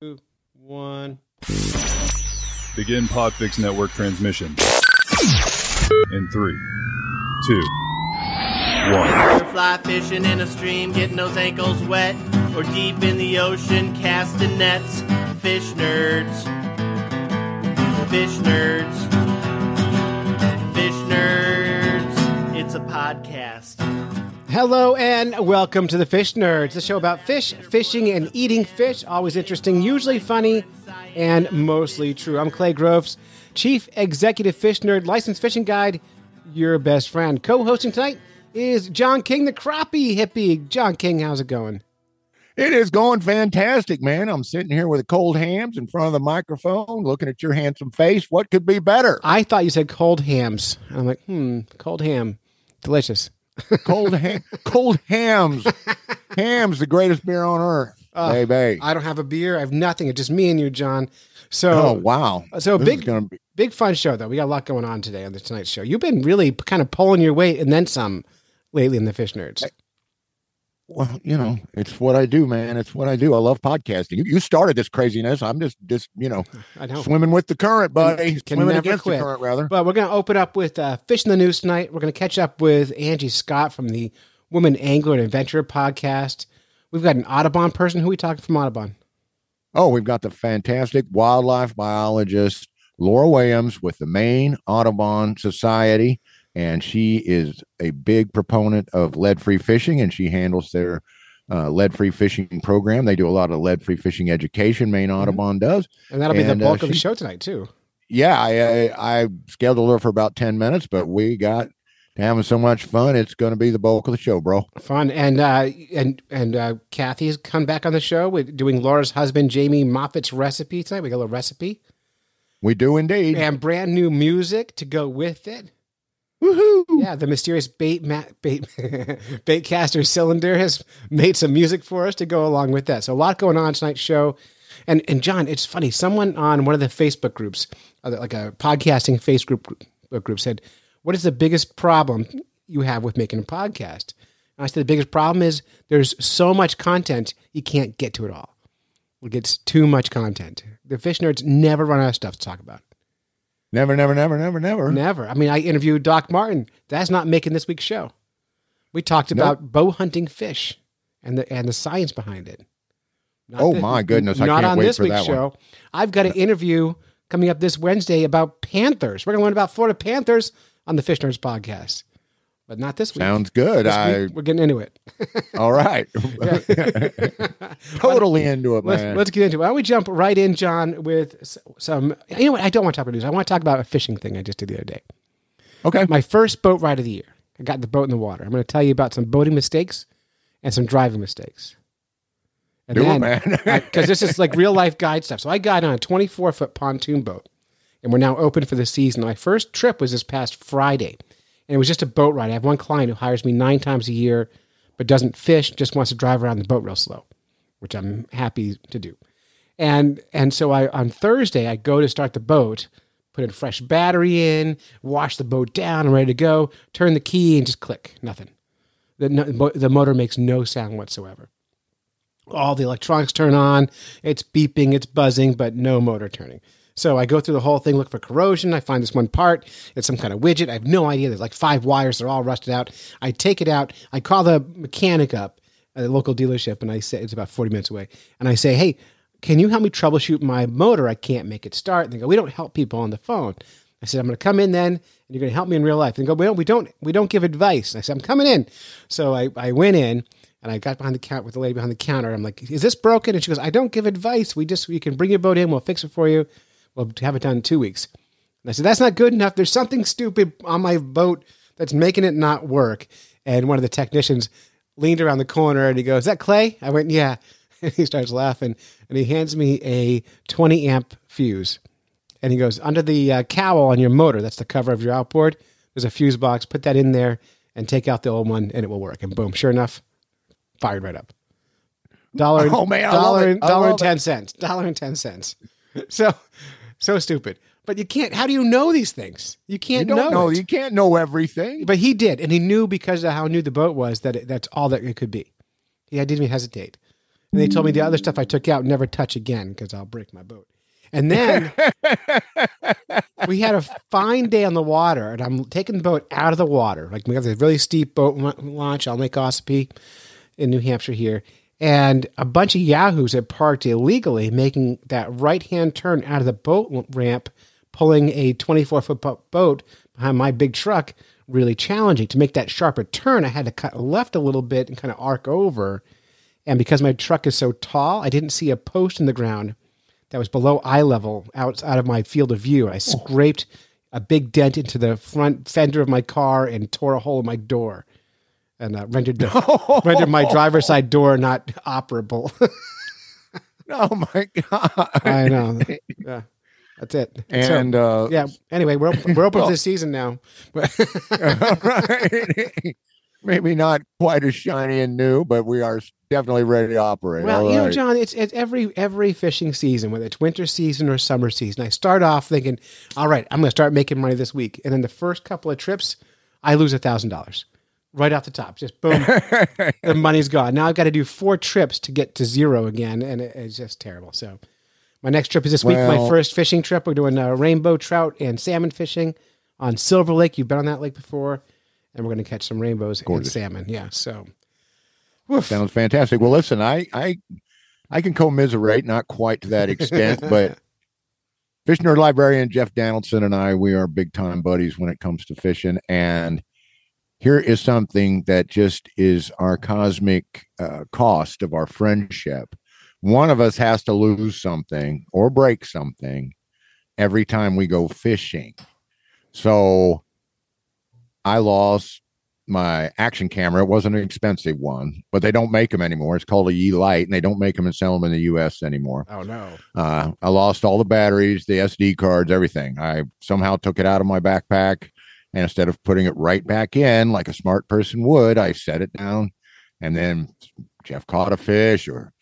two, one. Begin Podfix Network transmission. In three, two, one. You're fly fishing in a stream, getting those ankles wet, or deep in the ocean, casting nets. Fish nerds. Fish nerds. Fish nerds. It's a podcast. Hello and welcome to the Fish Nerds, the show about fish, fishing, and eating fish. Always interesting, usually funny, and mostly true. I'm Clay Groves, Chief Executive Fish Nerd, Licensed Fishing Guide, your best friend. Co hosting tonight is John King, the crappie hippie. John King, how's it going? It is going fantastic, man. I'm sitting here with a cold Hamm's in front of the microphone, looking at your handsome face. What could be better? I thought you said cold hams. I'm like, hmm, cold ham. Delicious. Cold ham, cold hams, Hamm's, the greatest beer on earth, Uh, babe. I don't have a beer. I have nothing. It's just me and you, John. So, oh wow! so This big, gonna be big fun show though. We got a lot going on today on the Tonight Show. You've been really kind of pulling your weight and then some lately in the Fish Nerds. Well. You know, it's what I do, man. It's what I do. I love podcasting. You, you started this craziness. I'm just, just you know, I know. swimming with the current, buddy. Can swimming against quit. the current, rather. But we're going to open up with uh, Fish in the News tonight. We're going to catch up with Angie Scott from the Woman Angler and Adventurer podcast. We've got an Audubon person. Who are we talking from Audubon? Oh, we've got the fantastic wildlife biologist Laura Williams with the Maine Audubon Society, and she is a big proponent of lead-free fishing, and she handles their uh, lead-free fishing program. They do a lot of lead-free fishing education. Maine Audubon does. And that'll be And, the uh, bulk of the show tonight, too. Yeah, I, I I scheduled her for about ten minutes, but we got having so much fun. It's going to be the bulk of the show, bro. Fun. And uh, and and uh, Kathy has come back on the show with doing Laura's husband, Jamie Moffat's recipe tonight. We got a little recipe We do indeed. and brand new music to go with it. Woohoo! Yeah, the mysterious bait ma- bait baitcaster cylinder has made some music for us to go along with that. So a lot going on tonight's show. And and John, it's funny. Someone on one of the Facebook groups, like a podcasting Facebook group, group, said, "What is the biggest problem you have with making a podcast?" And I said, "The biggest problem is there's so much content you can't get to it all. It gets too much content. The fish nerds never run out of stuff to talk about." Never, never, never, never, never. Never. I mean, I interviewed Doc Martin. That's not making this week's show. We talked about bow hunting fish and the and the science behind it. Not Oh, my goodness. I not can't on wait this for week's that one. show. I've got an interview coming up this Wednesday about panthers. We're going to learn about Florida Panthers on the Fish Nerds podcast, but not this week. Sounds good. This I week, we're getting into it. all right. totally into it, Let's, man. let's get into it. Why don't we jump right in, John, with some. You know what? I don't want to talk about news. I want to talk about a fishing thing I just did the other day. okay. my first boat ride of the year. I got the boat in the water. I'm going to tell you about some boating mistakes and some driving mistakes. And Do it, man. because this is like real life guide stuff. So I got on a 24 foot pontoon boat, and we're now open for the season. My first trip was this past Friday, and it was just a boat ride. I have one client who hires me nine times a year, but doesn't fish, just wants to drive around the boat real slow, which I'm happy to do. And and so I on Thursday I go to start the boat, put a fresh battery in, wash the boat down, I'm ready to go. Turn the key and just click, nothing. The no, the motor makes no sound whatsoever. All the electronics turn on, it's beeping, it's buzzing, but no motor turning. So I go through the whole thing, look for corrosion. I find this one part. It's some kind of widget. I have no idea. There's like five wires. They're all rusted out. I take it out. I call the mechanic up at a local dealership, and I say it's about 40 minutes away. And I say, "Hey, can you help me troubleshoot my motor? I can't make it start." And they go, "We don't help people on the phone." I said, "I'm going to come in then, and you're going to help me in real life." And they go, "We don't, we don't, we don't give advice." And I said, "I'm coming in." So I, I went in. And I got behind the counter with the lady behind the counter. I'm like, "Is this broken?" And she goes, "I don't give advice. We just we can bring your boat in. We'll fix it for you. We'll have it done in two weeks." And I said, "That's not good enough. There's something stupid on my boat that's making it not work." And one of the technicians leaned around the corner and he goes, "Is that Clay?" I went, "Yeah." And he starts laughing and he hands me a 20 amp fuse. And he goes, "Under the uh, cowl on your motor, that's the cover of your outboard. There's a fuse box. Put that in there and take out the old one, and it will work." And boom, sure enough, fired right up. Dollar, Oh, man, dollar, and dollar and ten cents. Dollar and ten cents. So, so stupid. But you can't. How do you know these things? You You can't don't know. know. You can't know everything. But he did, and he knew because of how new the boat was that it, that's all that it could be. He didn't even hesitate. And they told me the other stuff I took out never touch again because I'll break my boat. And then we had a fine day on the water, and I'm taking the boat out of the water. Like we have this really steep boat la- launch on Lake Ossipee in New Hampshire here, and a bunch of yahoos had parked illegally, making that right hand turn out of the boat ramp, pulling a 24 foot boat behind my big truck. Really challenging to make that sharper turn. I had to cut left a little bit and kind of arc over. And because my truck is so tall, I didn't see a post in the ground that was below eye level out, out of my field of view. I oh. scraped a big dent into the front fender of my car and tore a hole in my door and uh, rendered, the, rendered my driver's side door not operable. oh my god! I know. Yeah, that's it. And uh, yeah. Anyway, we're open, we're open for this season now. right. Maybe not quite as shiny and new, but we are definitely ready to operate. Well, All you know. John, it's, it's every every fishing season, whether it's winter season or summer season. I start off thinking, all right, I'm going to start making money this week, and then the first couple of trips, I lose a thousand dollars right off the top. Just boom, the money's gone. Now I've got to do four trips to get to zero again, and it, it's just terrible. So, my next trip is this week. My first fishing trip. We're doing uh, rainbow trout and salmon fishing on Silver Lake. You've been on that lake before, and we're going to catch some rainbows Gorgeous. and salmon. Yeah, so. Woof. Sounds fantastic. Well, listen, I I I can commiserate, not quite to that extent, but fish nerd librarian Jeff Donaldson and I, we are big time buddies when it comes to fishing. And here is something that just is our cosmic uh, cost of our friendship. One of us has to lose something or break something every time we go fishing. So I lost my action camera. It wasn't an expensive one, but they don't make them anymore. It's called a YI Lite, and they don't make them and sell them in the U.S. anymore. Oh no. Uh, I lost all the batteries, the SD cards, everything. I somehow took it out of my backpack, and instead of putting it right back in like a smart person would, I set it down, and then Jeff caught a fish or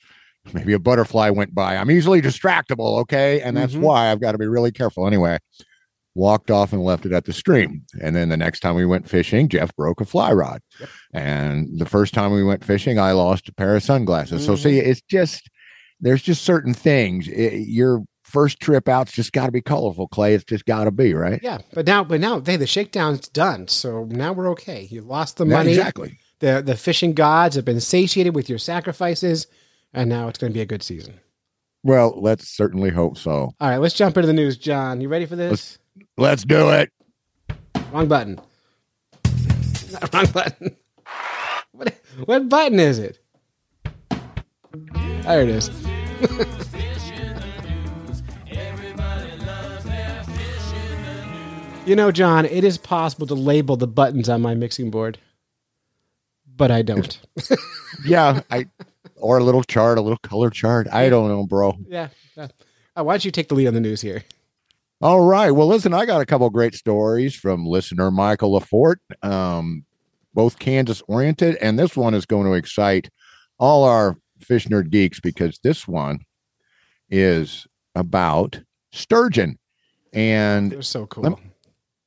maybe a butterfly went by. I'm easily distractible, okay, and that's Mhm. why I've got to be really careful. Anyway, walked off and left it at the stream, and then the next time we went fishing, Jeff broke a fly rod, and the first time we went fishing, I lost a pair of sunglasses. So Mhm. see, it's just there's just certain things. I- your first trip out's just got to be colorful, Clay. It's just got to be right. Yeah, but now, but now, hey, the shakedown's done, so now we're okay. You lost the Yeah, money. exactly. The the fishing gods have been satiated with your sacrifices, and now it's going to be a good season. Well, let's certainly hope so. All right, let's jump into the news, John. You ready for this? Let's do it. Wrong button. Wrong button. What what button is it? There it is. you know, John, it is possible to label the buttons on my mixing board, but I don't. Yeah, I or a little chart, a little color chart. I don't know, bro. yeah. yeah. Uh, why don't you take the lead on the news here? All right. Well, listen, I got a couple great stories from listener Michael Leforte, um, both Kansas oriented, and this one is going to excite all our fish nerd geeks because this one is about sturgeon, and They're so cool. Lem-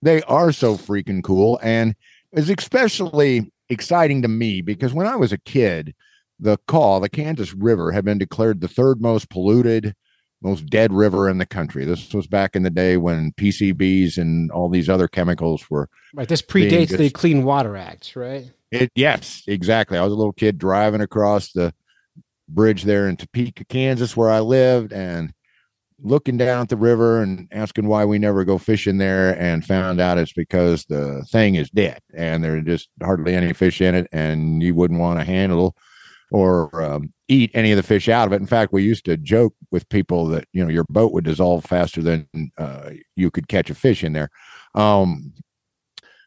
they are so freaking cool, and it's especially exciting to me because when I was a kid, the Kaw, the Kansas River, had been declared the third most polluted most dead river in the country. This was back in the day when PCBs and all these other chemicals were. Right. This predates the Clean Water Act, right? It yes, exactly. I was a little kid driving across the bridge there in Topeka, Kansas, where I lived, and looking down at the river and asking why we never go fishing there, and found out it's because the thing is dead and there's just hardly any fish in it, and you wouldn't want to handle or um, eat any of the fish out of it. In fact, we used to joke with people that you know your boat would dissolve faster than uh, you could catch a fish in there. Um,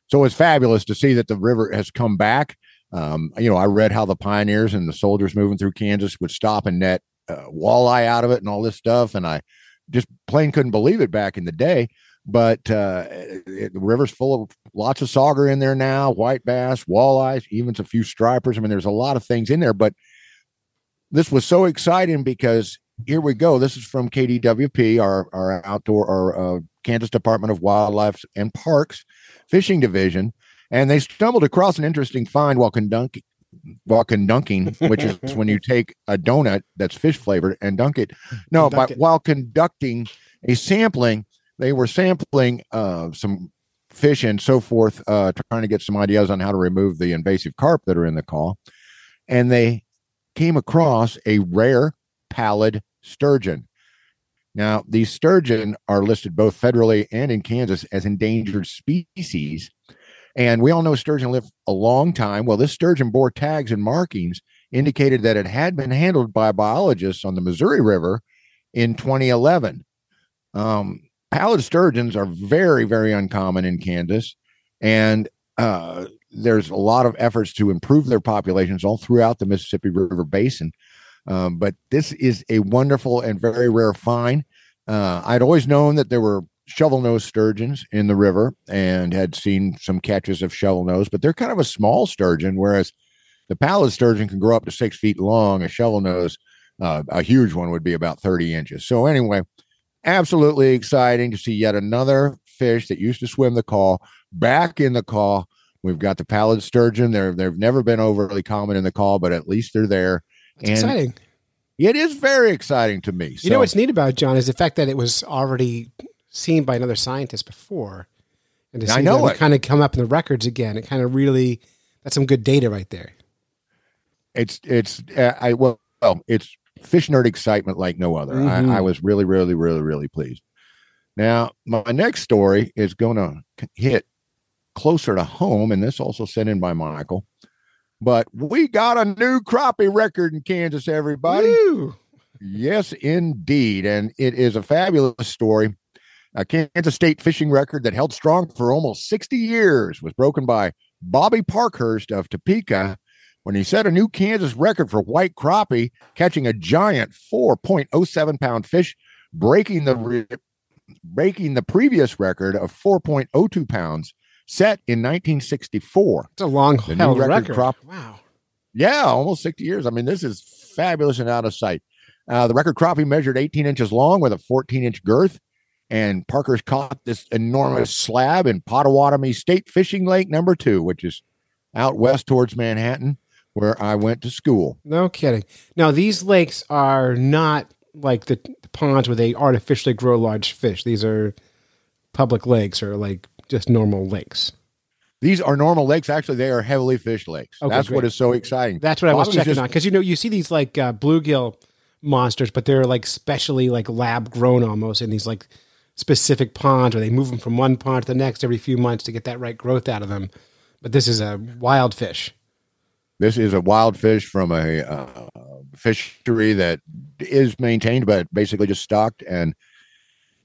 so it's fabulous to see that the river has come back. Um, you know, I read how the pioneers and the soldiers moving through Kansas would stop and net uh, walleye out of it and all this stuff, and I just plain couldn't believe it back in the day. But uh, it, the river's full of lots of sauger in there now, white bass, walleyes, even a few stripers. I mean, there's a lot of things in there. But this was so exciting because here we go. This is from KDWP, our our outdoor, our uh, Kansas Department of Wildlife and Parks Fishing Division, and they stumbled across an interesting find while conducting while conducting, which is when you take a donut that's fish flavored and dunk it. No, Dunk but it. while conducting a sampling, they were sampling uh, some fish and so forth, uh, trying to get some ideas on how to remove the invasive carp that are in the Kaw. And they came across a rare pallid sturgeon. Now, these sturgeon are listed both federally and in Kansas as endangered species. And we all know sturgeon live a long time. Well, this sturgeon bore tags and markings indicated that it had been handled by biologists on the Missouri River in 2011. Um, pallid sturgeons are very, very uncommon in Kansas. And uh, there's a lot of efforts to improve their populations all throughout the Mississippi River Basin. Um, but this is a wonderful and very rare find. Uh, I'd always known that there were shovel nose sturgeons in the river and had seen some catches of shovel nose, but they're kind of a small sturgeon, whereas the pallid sturgeon can grow up to six feet long. A shovel nose, uh, a huge one, would be about 30 inches. So, anyway, absolutely exciting to see yet another fish that used to swim the Kaw back in the Kaw. We've got the pallid sturgeon. They're, they've never been overly common in the Kaw, but at least they're there. It's And exciting. It is very exciting to me. You know what's neat about it, John is the fact that it was already seen by another scientist before, and to I see know that it. kind of come up in the records again. It kind of really that's some good data right there. it's it's uh, I well, well it's fish nerd excitement like no other. Mhm. I, I was really really really really pleased. Now my next story is going to hit closer to home, and this also sent in by Michael. But we got a new crappie record in Kansas, everybody. Woo! Yes, indeed. And it is a fabulous story. A Kansas State fishing record that held strong for almost 60 years was broken by Bobby Parkhurst of Topeka when he set a new Kansas record for white crappie, catching a giant 4.07 pound fish, breaking the re- breaking the previous record of 4.02 pounds set in 1964. It's a long The held record record. crop- Wow. Yeah, almost 60 years. I mean, this is fabulous and out of sight. Uh, the record crappie measured 18 inches long with a 14 inch girth. And Parkhurst caught this enormous slab in Pottawatomie State Fishing Lake number two, which is out west towards Manhattan, where I went to school. No kidding. Now these lakes are not like the, the ponds where they artificially grow large fish. These are public lakes or like just normal lakes. These are normal lakes. Actually, they are heavily fished lakes. Okay, That's what great. is so exciting. That's what I was checking just- on because you know you see these like uh, bluegill monsters, but they're like specially like lab grown almost in these like specific ponds where they move them from one pond to the next every few months to get that right growth out of them. But this is a wild fish. This is a wild fish from a uh, fishery that is maintained, but basically just stocked. And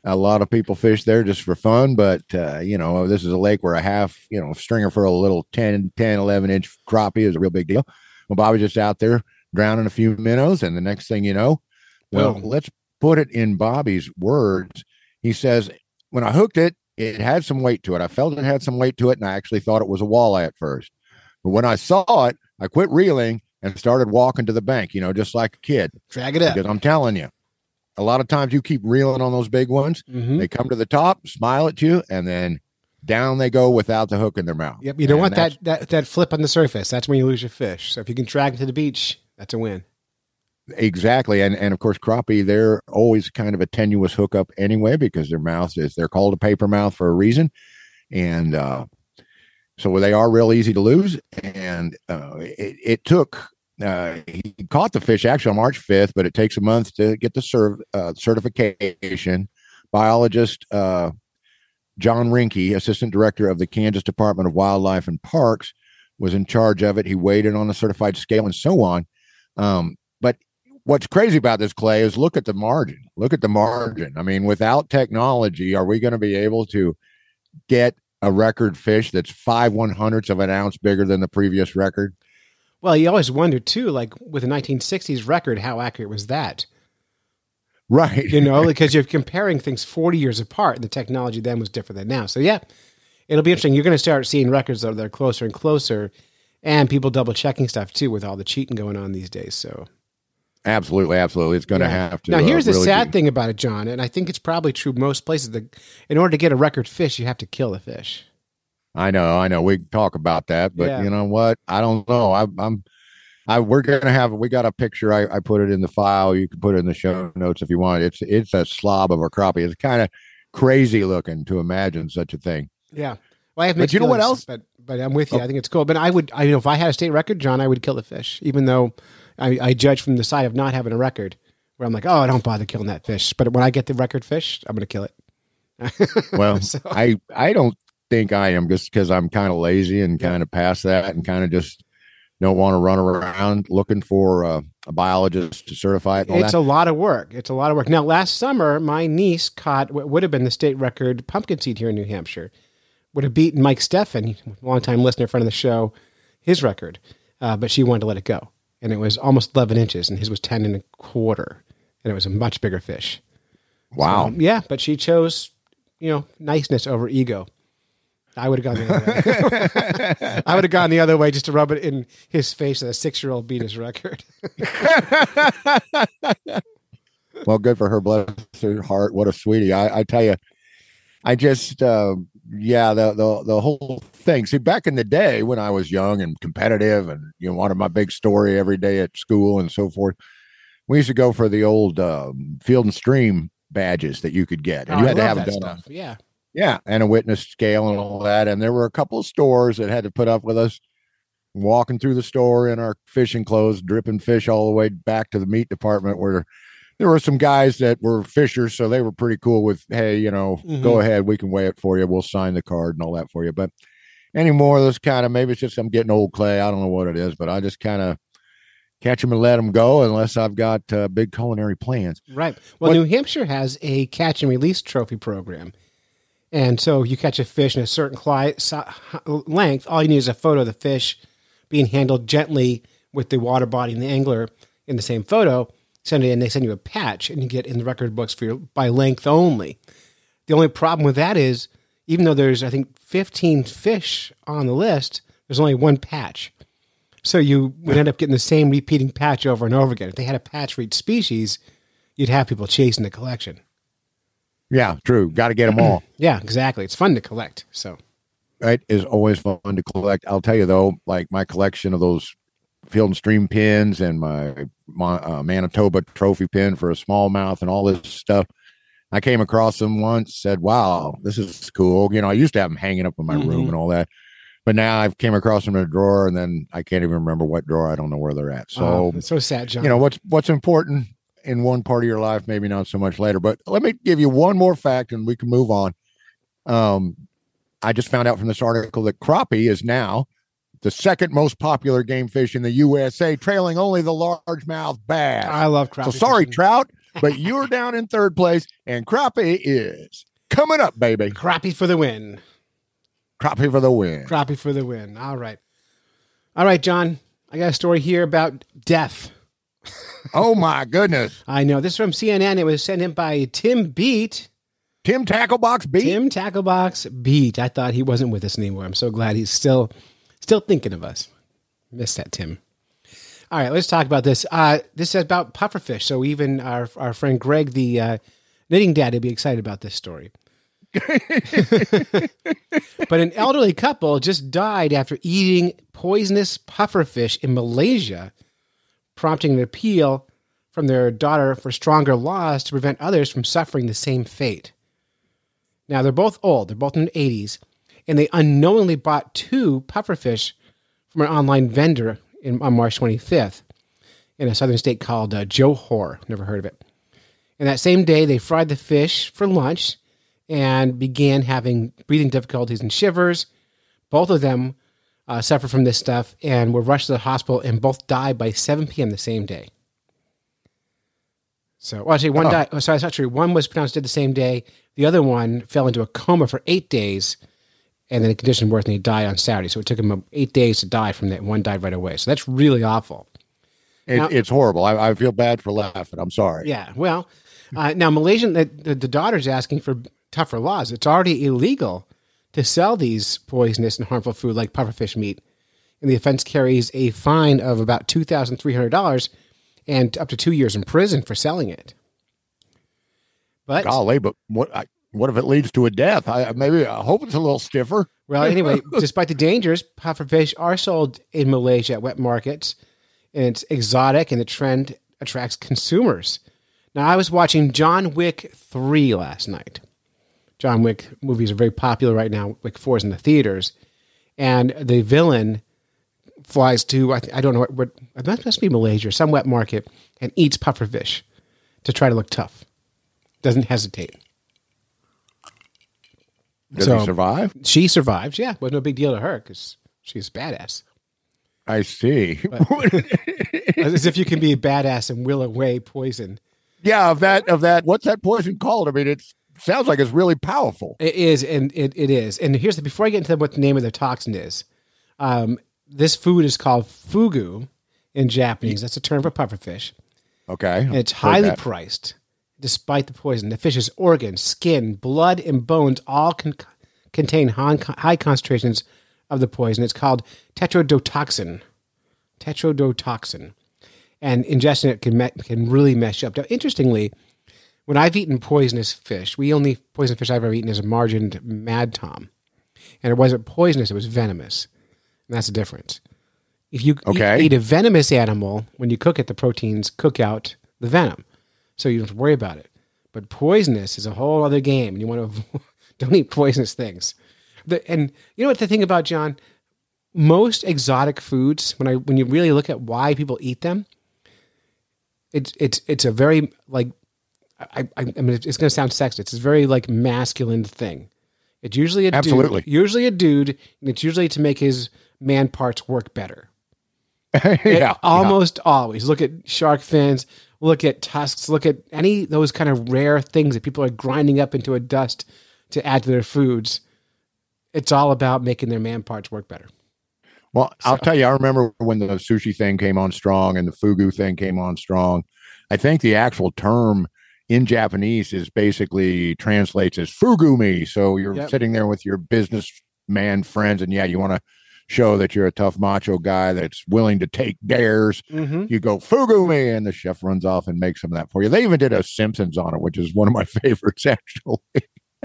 a lot of people fish there just for fun. But, uh, you know, this is a lake where a half, you know, stringer for a little 10, 10, 11 inch crappie is a real big deal. Well, Bobby's just out there drowning a few minnows. And the next thing you know, well, Boom. let's put it in Bobby's words. He says, when I hooked it, it had some weight to it. I felt it had some weight to it, and I actually thought it was a walleye at first. But when I saw it, I quit reeling and started walking to the bank, you know, just like a kid. Drag it up. Because I'm telling you, a lot of times you keep reeling on those big ones, Mhm. they come to the top, smile at you, and then down they go without the hook in their mouth. Yep. You don't And want that, that that flip on the surface. That's when you lose your fish. So if you can drag it to the beach, that's a win. Exactly. And and of course, crappie, they're always kind of a tenuous hookup anyway, because their mouth is they're called a paper mouth for a reason. And uh so they are real easy to lose. And uh it, it took uh he caught the fish actually on March 5th, but it takes a month to get the serv- uh, certification. Biologist uh John Rinke, assistant director of the Kansas Department of Wildlife and Parks, was in charge of it. He weighed it on a certified scale and so on. Um, what's crazy about this clay is look at the margin look at the margin i mean without technology are we going to be able to get a record fish that's five one hundredths of an ounce bigger than the previous record Well, you always wonder too, like with the 1960s record, how accurate was that? right You know, because you're comparing things 40 years apart, and the technology then was different than now. So yeah, it'll be interesting. You're going to start seeing records that are closer and closer, and people double checking stuff too with all the cheating going on these days. So absolutely absolutely it's going to Yeah. have to Now, uh, here's the sad be- thing about it, John, and I think it's probably true most places. That in order to get a record fish, you have to kill the fish. i know i know we can talk about that but Yeah. you know what i don't know I, i'm I we're gonna have we got a picture. I, I put it in the file. You can put it in the show notes if you want. It's it's a slob of a crappie. It's kind of crazy looking to imagine such a thing. Yeah. Well, I have But you know what else? But but I'm with you. Oh. I think it's cool. But I would, I you know, if I had a state record, John, I would kill the fish, even though I, I judge from the side of not having a record, where I'm like, oh, I don't bother killing that fish. But when I get the record fish, I'm going to kill it. Well, So- I I don't think I am just because I'm kind of lazy and kind of past that and kind of just don't want to run around looking for uh, a biologist to certify it. It's that. a lot of work. It's a lot of work. Now, last summer, my niece caught what would have been the state record pumpkin seed here in New Hampshire. Would have beaten Mike Steffen, longtime listener, friend of the show, his record. Uh, but she wanted to let it go. And it was almost 11 inches, and his was 10 and a quarter. And it was a much bigger fish. wow. Um, yeah, but she chose, you know, niceness over ego. I would have gone the other way. I would have gone the other way just to rub it in his face that a six year old beat his record. well, good for her. Bless her heart. What a sweetie. I, I tell you, I just, uh, yeah, the, the, the whole thing. See, back in the day when I was young and competitive and, you know, wanted my big story every day at school and so forth, we used to go for the old um, field and stream badges that you could get. And Oh, you had to have that done stuff. Yeah. yeah, and a witness scale and all that. And there were a couple of stores that had to put up with us walking through the store in our fishing clothes, dripping fish all the way back to the meat department where there were some guys that were fishers, so they were pretty cool with, hey, you know, go ahead, we can weigh it for you, we'll sign the card and all that for you. But anymore, this kind of maybe it's just I'm getting old clay. I don't know what it is, but I just kind of catch them and let them go unless I've got uh, big culinary plans. Right. Well, What- New Hampshire has a catch and release trophy program. And so you catch a fish in a certain cli- si- length, all you need is a photo of the fish being handled gently with the water body and the angler in the same photo. Send it in, they send you a patch, and you get in the record books for your, by length only. The only problem with that is, even though there's, I think, 15 fish on the list, there's only one patch. So you would end up getting the same repeating patch over and over again. If they had a patch for each species, you'd have people chasing the collection. Yeah, true. Got to get them all. Yeah, exactly. It's fun to collect. So right, It is always fun to collect. I'll tell you though, like my collection of those field and stream pins and my, my uh, Manitoba trophy pin for a smallmouth and all this stuff. I came across them once, said, "Wow, this is cool." You know, I used to have them hanging up in my room Mhm. and all that, but now I've came across them in a drawer, and then I can't even remember what drawer. I don't know where they're at. So oh, so sad, John. you know what's what's important in one part of your life maybe not so much later but let me give you one more fact and we can move on um i just found out from this article that crappie is now the second most popular game fish in the usa trailing only the largemouth bass I love crappie. so sorry fishing. trout but you're down in third place and crappie is coming up baby crappie for the win. crappie for the win Crappie for the win. All right. All right, John. I got a story here about death. oh my goodness I know this is from CNN. It was sent in by Tim Bete. tim tacklebox Bete Tim Tacklebox Bete. I thought he wasn't with us anymore. I'm so glad he's still still thinking of us. Miss that, Tim. All right, let's talk about this. Uh, this is about pufferfish. So even our our friend Greg, the uh, knitting dad, would be excited about this story. but an elderly couple just died after eating poisonous pufferfish in Malaysia, prompting an appeal from their daughter for stronger laws to prevent others from suffering the same fate. Now, they're both old, they're both in their 80s, and they unknowingly bought two pufferfish from an online vendor in, on March 25th in a southern state called uh, Johor. Never heard of it. And that same day, they fried the fish for lunch and began having breathing difficulties and shivers. Both of them uh, suffered from this stuff and were rushed to the hospital and both died by 7 p.m. the same day. So, well, actually, one Oh. died. Oh, sorry, true. One was pronounced dead the same day. The other one fell into a coma for eight days, and then the condition worsened. And he died on Saturday. So it took him eight days to die from that. One died right away. So that's really awful. It, Now- it's horrible I, I feel bad for laughing i'm sorry Yeah. Well, uh, now Malaysian, the, the, the daughter's asking for tougher laws. It's already illegal to sell these poisonous and harmful food like pufferfish meat, and the offense carries a fine of about two thousand three hundred dollars and up to two years in prison for selling it. But golly, but what I, what if it leads to a death? I maybe I hope it's a little stiffer. Well, anyway, despite the dangers, pufferfish are sold in Malaysia at wet markets and it's exotic, and the trend attracts consumers. Now, I was watching John Wick 3 last night. John Wick movies are very popular right now. Wick 4 is in the theaters. And the villain flies to, I, th- I don't know, what, what, it must, must be Malaysia, or some wet market, and eats pufferfish to try to look tough. Doesn't hesitate. Does So- he survive? She survives. Yeah, was no big deal to her because she's badass. I see. As if you can be a badass and will away poison. yeah, of that of that. What's that poison called? I mean, it sounds like it's really powerful. It is, and it, it is. And here's the before I get into what the name of the toxin is. Um, this food is called fugu in Japanese. That's a term for pufferfish, Okay, and it's highly priced, despite the poison. The fish's organs, skin, blood, and bones all con- contain high, high concentrations of the poison. It's called tetrodotoxin. Tetrodotoxin, and ingestion it can me- can really mess you up. Now, interestingly, when I've eaten poisonous fish, we only poisonous fish I've ever eaten is a margined mad tom, and it wasn't poisonous; it was venomous, and that's the difference. If you eat- eat, a venomous animal, when you cook it, the proteins cook out the venom, so you don't have to worry about it. But poisonous is a whole other game, and you want to don't eat poisonous things. The, and you know what the thing about John? Most exotic foods, when I when you really look at why people eat them, it's it's it's a very like I, I, I mean, it's going to sound sexist. It's a very like masculine thing. It's usually a Absolutely. dude, usually a dude, and it's usually to make his man parts work better. yeah, almost always. Look at shark fins. Look at tusks. Look at any of those kind of rare things that people are grinding up into a dust to add to their foods. It's all about making their man parts work better. Well, I'll tell you, I remember when the sushi thing came on strong and the fugu thing came on strong. I think the actual term in Japanese is basically translates as fugumi. So you're Yep. sitting there with your businessman friends, and yeah, you want to show that you're a tough macho guy that's willing to take dares. Mm-hmm. You go fugumi, and the chef runs off and makes some of that for you. They even did a Simpsons on it, which is one of my favorites, actually.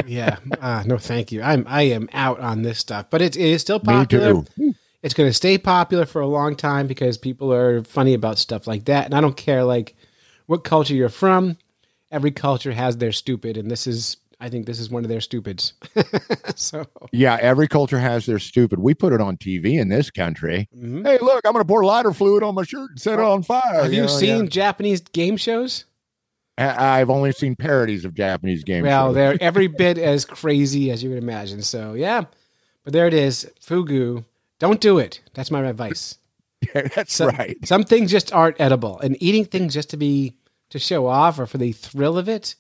yeah. Uh, no, thank you. I'm I am out on this stuff, but it, it is still Me popular. too. It's going to stay popular for a long time because people are funny about stuff like that, and I don't care like what culture you're from. Every culture has their stupid, and this is I think this is one of their stupids. so Yeah, every culture has their stupid. We put it on TV in this country. mhm. Hey, look, I'm going to pour lighter fluid on my shirt and set it on fire. have you know, seen yeah. Japanese game shows? I- I've only seen parodies of Japanese games. Well, they're every bit as crazy as you would imagine. So yeah, but there it is. Fugu. Don't do it. That's my advice. that's So- right. Some things just aren't edible, and eating things just to be to show off or for the thrill of it.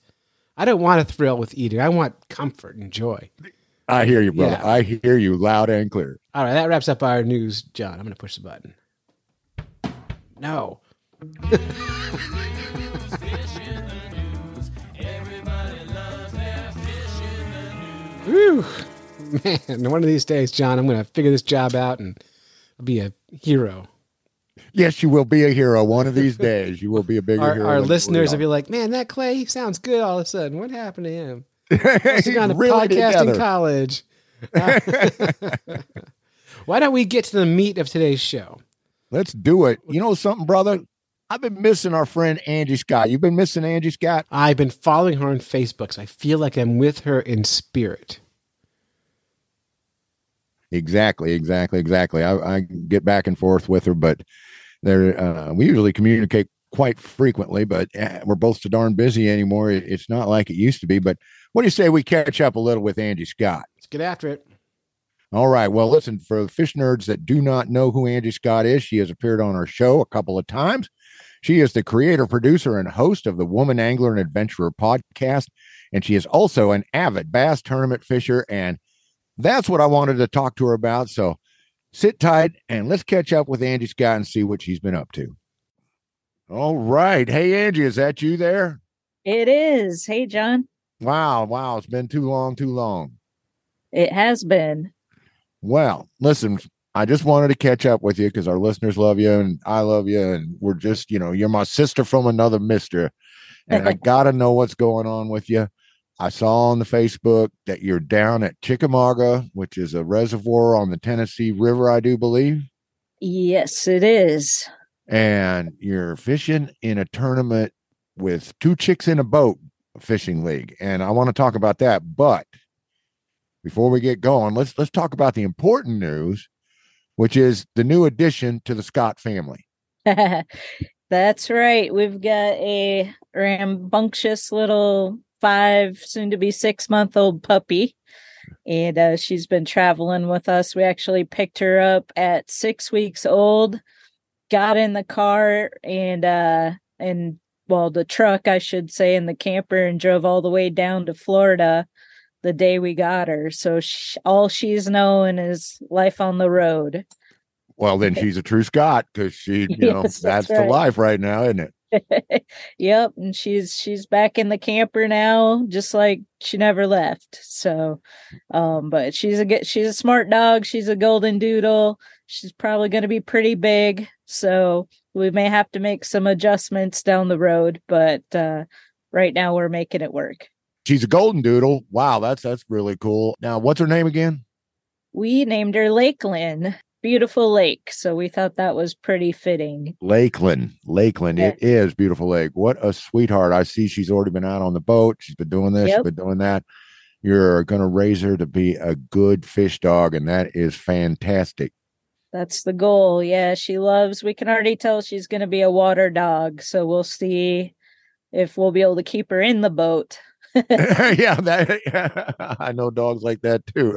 I don't want a thrill with eating. I want comfort and joy. I hear you, brother. Yeah. I hear you loud and clear. All right, that wraps up our news, John. I'm going to push the button. No. Whew. Man, one of these days, John, I'm going to figure this job out and be a hero. Yes, you will be a hero one of these days. You will be a bigger Our, hero. our listeners will be like, man, that Clay sounds good all of a sudden. What happened to him? He's gone Really podcasting together. college. Why don't we get to the meat of today's show? Let's do it. You know something, brother? I've been missing our friend Angie Scott. You've been missing Angie Scott? I've been following her on Facebook, so I feel like I'm with her in spirit. Exactly, exactly, exactly. I, I get back and forth with her, but there uh, we usually communicate quite frequently. But eh, we're both so darn busy anymore. It- it's not like it used to be. But what do you say we catch up a little with Angie Scott? Let's get after it. All right. Well, listen, for the fish nerds that do not know who Angie Scott is, she has appeared on our show a couple of times. She is the creator, producer, and host of the Woman Angler and Adventurer podcast. And she is also an avid bass tournament fisher. And that's what I wanted to talk to her about. So sit tight and let's catch up with Angie Scott and see what she's been up to. All right. Hey, Angie, is that you there? It is. Hey, John. Wow. Wow. It's been too long, too long. It has been. Well, listen, I just wanted to catch up with you because our listeners love you and I love you. And we're just, you know, you're my sister from another mister. And I got to know what's going on with you. I saw on the Facebook that you're down at Chickamauga, which is a reservoir on the Tennessee River, I do believe. Yes, it is. and you're fishing in a tournament with two chicks in a boat fishing league. And I want to talk about that. But before we get going, let's let's talk about the important news, which is the new addition to the Scott family. That's right. We've got a rambunctious little five, soon to be six month old puppy. And uh, she's been traveling with us. We actually picked her up at six weeks old, got in the car and, uh, and well, the truck, I should say, in the camper and drove all the way down to Florida the day we got her. So she, all she's known is life on the road. Well, then she's a true Scott because she, you know, Yes, that's that's the life right now, isn't it? yep, and she's she's back in the camper now, just like she never left. So, um, but she's a good, she's a smart dog. She's a golden doodle. She's probably going to be pretty big, so we may have to make some adjustments down the road. But uh, right now, we're making it work. She's a golden doodle. Wow, that's that's really cool. Now, what's her name again? We named her Lakeland, beautiful lake. So we thought that was pretty fitting. Lakeland. Lakeland. Yeah. It is beautiful lake. What a sweetheart. I see she's already been out on the boat. She's been doing this, she's Yep. been doing that. You're going to raise her to be a good fish dog, and that is fantastic. That's the goal. Yeah, she loves. We can already tell she's going to be a water dog. So we'll see if we'll be able to keep her in the boat. yeah, that I know dogs like that too.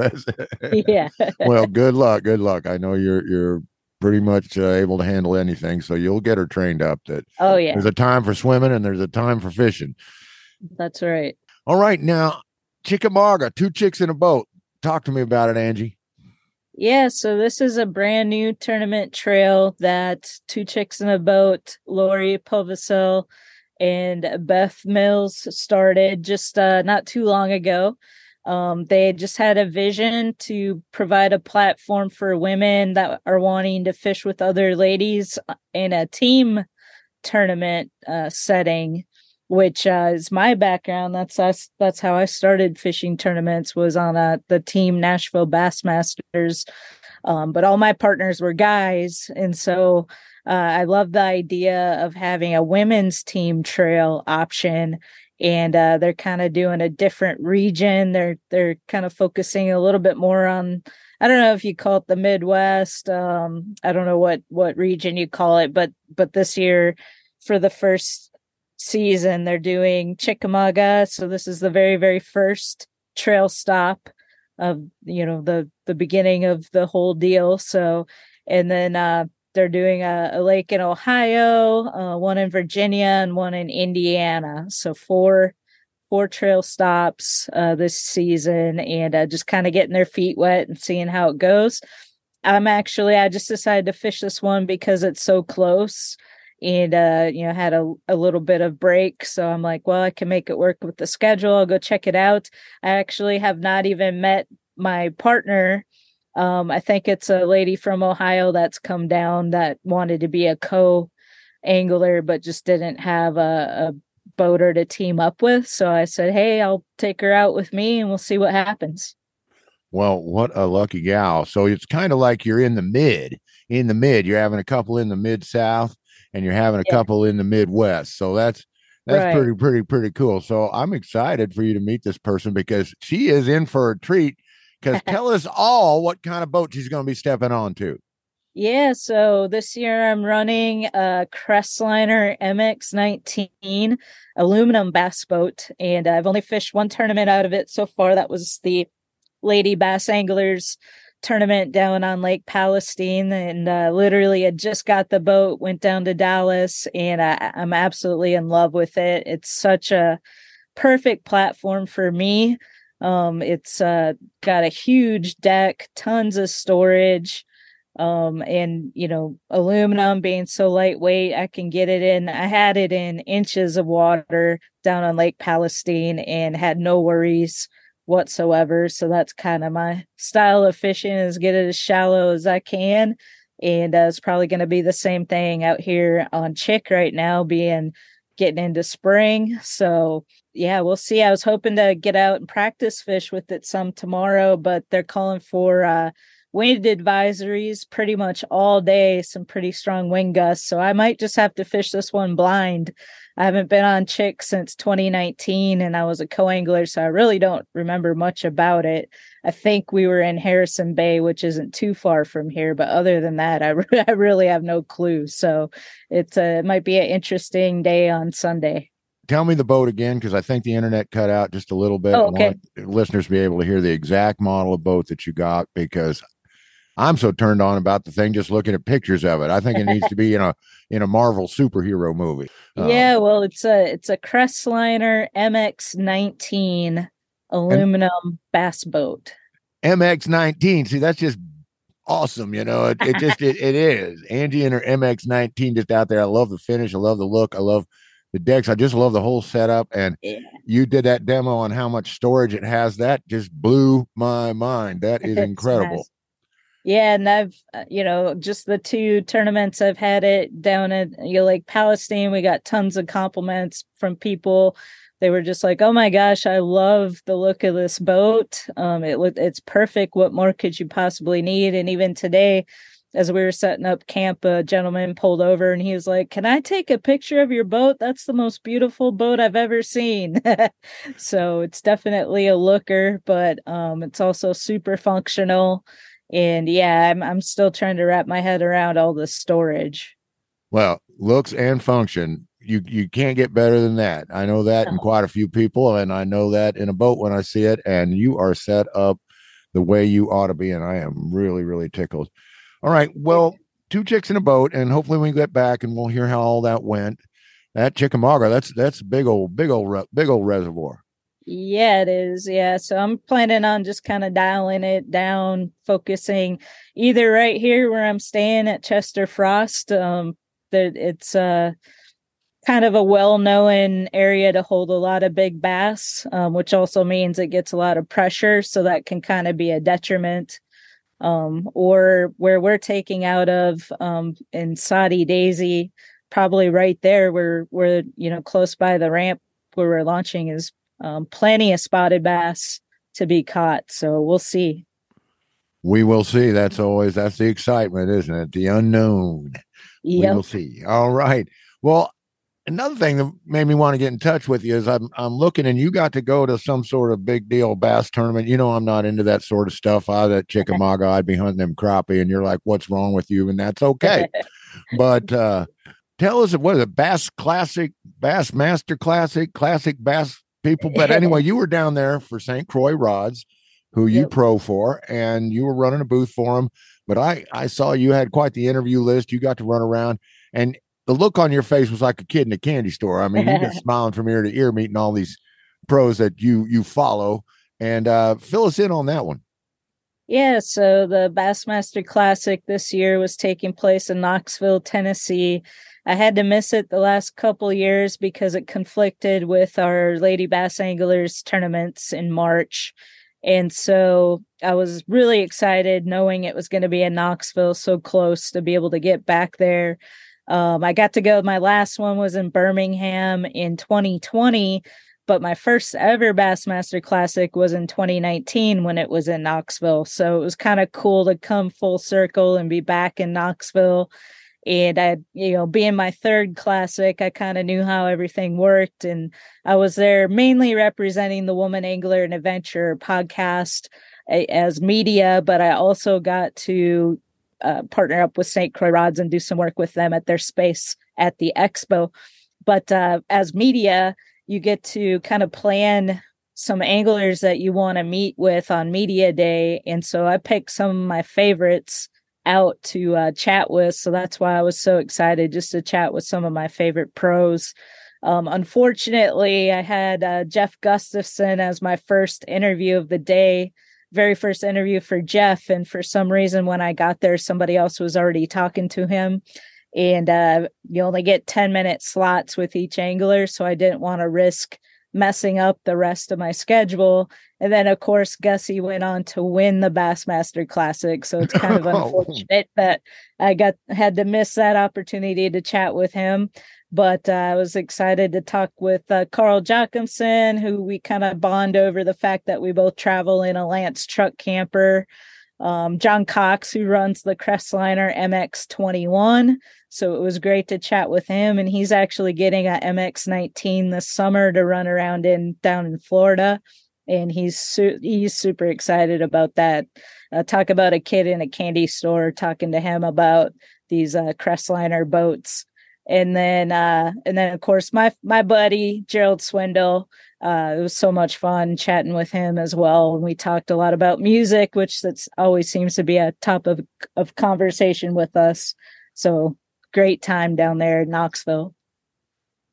yeah. well, good luck. Good luck. I know you're you're pretty much uh, able to handle anything, so you'll get her trained up. That Oh yeah, there's a time for swimming and there's a time for fishing. that's right. All right, now Chickamauga, two chicks in a boat. Talk to me about it, Angie. Yeah, so this is a brand new tournament trail that Two Chicks in a Boat, Lori Povicel, and Beth Mills started just uh, not too long ago. Um, they just had a vision to provide a platform for women that are wanting to fish with other ladies in a team tournament uh, setting, which uh, is my background. That's that's that's how I started fishing tournaments. Was on uh, the team Nashville Bassmasters, um, but all my partners were guys, and so uh, I love the idea of having a women's team trail option. And uh, they're kind of doing a different region. They're they're kind of focusing a little bit more on I don't know if you call it the Midwest. Um, I don't know what what region you call it, but but this year for the first season they're doing Chickamauga. So this is the very very first trail stop of you know the the beginning of the whole deal. So and then uh, they're doing a, a lake in Ohio, uh, one in Virginia, and one in Indiana. So four four trail stops uh, this season and uh, just kind of getting their feet wet and seeing how it goes. I'm actually, I just decided to fish this one because it's so close and, uh, you know, had a, a little bit of break. So I'm like, well, I can make it work with the schedule. I'll go check it out. I actually have not even met my partner. Um, I think it's a lady from Ohio that's come down that wanted to be a co angler, but just didn't have a, a boater to team up with. So I said, Hey, I'll take her out with me and we'll see what happens. Well, what a lucky gal. So it's kind of like you're in the mid, in the mid. You're having a couple in the mid south and you're having a Yeah. couple in the Midwest. So that's that's Right. pretty, pretty, pretty cool. So I'm excited for you to meet this person because she is in for a treat. Because tell us all what kind of boat she's going to be stepping onto. Yeah, so this year I'm running a Crestliner MX19 aluminum bass boat, and I've only fished one tournament out of it so far. That was the Lady Bass Anglers tournament down on Lake Palestine, and uh, literally had just got the boat, went down to Dallas, and I, I'm absolutely in love with it. It's such a perfect platform for me. Um, it's uh, got a huge deck, tons of storage um and you know aluminum being so lightweight i can get it in. I had it in inches of water down on lake palestine and had no worries whatsoever. So that's kind of my style of fishing is get it as shallow as i can. And uh, it's probably going to be the same thing out here on chick right now being getting into spring so yeah we'll see i was hoping to get out and practice fish with it some tomorrow but they're calling for uh wind advisories pretty much all day, some pretty strong wind gusts. So I might just have to fish this one blind. I haven't been on Chick since 2019 and I was a co-angler, so I really don't remember much about it. I think we were in Harrison Bay, which isn't too far from here, but other than that, I, re- I really have no clue. So it's a, it might be an interesting day on Sunday. Tell me the boat again, because I think the internet cut out just a little bit. Oh, okay. I want listeners to be able to hear the exact model of boat that you got because I'm so turned on about the thing just looking at pictures of it. I think it needs to be in a in a Marvel superhero movie. Uh, yeah, well, it's a it's a Crestliner MX19 aluminum bass boat. MX19. See, that's just awesome. You know, it, it just it, it is. Angie and her MX19 just out there. I love the finish. I love the look. I love the decks. I just love the whole setup. And Yeah. you did that demo on how much storage it has. That just blew my mind. That is It's incredible. nice. Yeah, and I've uh, you know just the two tournaments I've had it down at you know, like Palestine. We got tons of compliments from people. They were just like, "Oh my gosh, I love the look of this boat. Um, it looked it's perfect. What more could you possibly need?" And even today, as we were setting up camp, a gentleman pulled over and he was like, "Can I take a picture of your boat? That's the most beautiful boat I've ever seen." so it's definitely a looker, but um, it's also super functional and yeah I'm, I'm still trying to wrap my head around all the storage Well, looks and function. You you can't get better than that. I know that in quite a few people, and I know that in a boat when I see it. And you are set up the way you ought to be, and I am really really tickled. All right, well, two chicks in a boat, and hopefully we get back and we'll hear how all that went. That Chickamauga, that's that's big old big old big old reservoir. Yeah it is yeah. So i'm planning on just kind of dialing it down focusing either right here where i'm staying at chester frost um that it's uh kind of a well-known area to hold a lot of big bass um, which also means it gets a lot of pressure so that can kind of be a detriment um, or where we're taking out of um, in Soddy-Daisy, probably right there where we're you know close by the ramp where we're launching is um, plenty of spotted bass to be caught. So we'll see. We will see. That's always that's the excitement, isn't it? The unknown. We will see. All right. Well, another thing that made me want to get in touch with you is I'm I'm looking and you got to go to some sort of big deal bass tournament. You know, I'm not into that sort of stuff. I that Chickamauga, I'd be hunting them crappie, and you're like, what's wrong with you? And that's okay. but uh tell us what is it, Bass Classic, Bass Master Classic, Classic Bass people. But anyway, you were down there for St. Croix Rods, who you Yep. pro for, and you were running a booth for them. But I I saw you had quite the interview list. You got to run around, and the look on your face was like a kid in a candy store. I mean, you just smiling from ear to ear, meeting all these pros that you you follow. And uh fill us in on that one. Yeah, so the Bassmaster Classic this year was taking place in Knoxville, Tennessee. I had to miss it the last couple years because it conflicted with our Lady Bass Anglers tournaments in March. And so I was really excited knowing it was going to be in Knoxville, so close to be able to get back there. Um, I got to go, my last one was in Birmingham in 2020, but my first ever Bassmaster Classic was in 2019 when it was in Knoxville. So it was kind of cool to come full circle and be back in Knoxville. And I, you know, being my third classic, I kind of knew how everything worked. And I was there mainly representing the Woman Angler and Adventure podcast as media, but I also got to uh, partner up with St. Croix Rods and do some work with them at their space at the expo. But uh, as media, you get to kind of plan some anglers that you want to meet with on media day and so i picked some of my favorites out to uh, chat with so that's why i was so excited just to chat with some of my favorite pros. Um, unfortunately i had uh, jeff gustafson as my first interview of the day very first interview for jeff and for some reason when i got there somebody else was already talking to him. And uh, you only get 10 minute slots with each angler so i didn't want to risk messing up the rest of my schedule. And then of course gussie went on to win the bassmaster classic. So it's kind of Oh. unfortunate that i got had to miss that opportunity to chat with him. But uh, i was excited to talk with uh, carl jocumsen who we kind of bond over the fact that we both travel in a lance truck camper um, John Cox, who runs the Crestliner MX21. So it was great to chat with him. And he's actually getting a MX19 this summer to run around in down in Florida. And he's su- he's super excited about that. Uh, talk about a kid in a candy store talking to him about these uh, Crestliner boats. And then uh, and then of course my my buddy Gerald Swindle uh, it was so much fun chatting with him as well. And we talked a lot about music, which that's always seems to be a top of of conversation with us. So great time down there in Knoxville.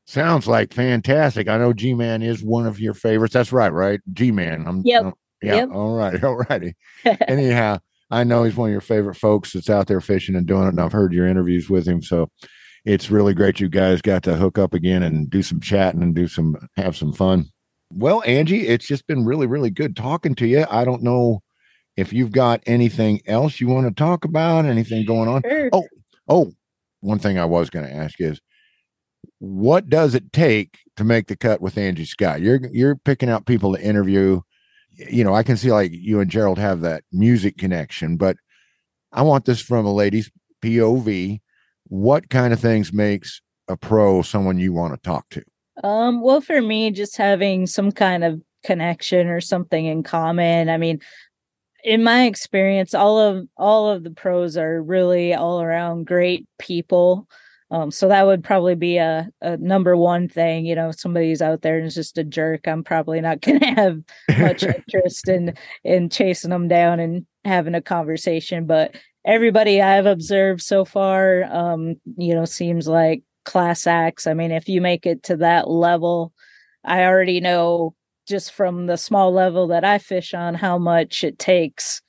Sounds like fantastic. I know G Man is one of your favorites. That's right, right? G Man. I'm Yep. uh, yeah. Yep. All right. All righty. Anyhow, I know he's one of your favorite folks that's out there fishing and doing it. And I've heard your interviews with him. So it's really great you guys got to hook up again and do some chatting and do some have some fun. Well, Angie, it's just been really, really good talking to you. I don't know if you've got anything else you want to talk about, anything going on. Sure. Oh, oh, one thing I was going to ask is what does it take to make the cut with Angie Scott? You're you're picking out people to interview. You know, I can see like you and Gerald have that music connection, but I want this from a lady's POV. What kind of things makes a pro someone you want to talk to? Um, well, for me, just having some kind of connection or something in common. I mean, in my experience, all of all of the pros are really all around great people. Um, so that would probably be a, a number one thing. You know, if somebody's out there and is just a jerk, I'm probably not going to have much interest in in chasing them down and having a conversation. But everybody I've observed so far, um, you know, seems like class acts. I mean, if you make it to that level, I already know just from the small level that I fish on how much it takes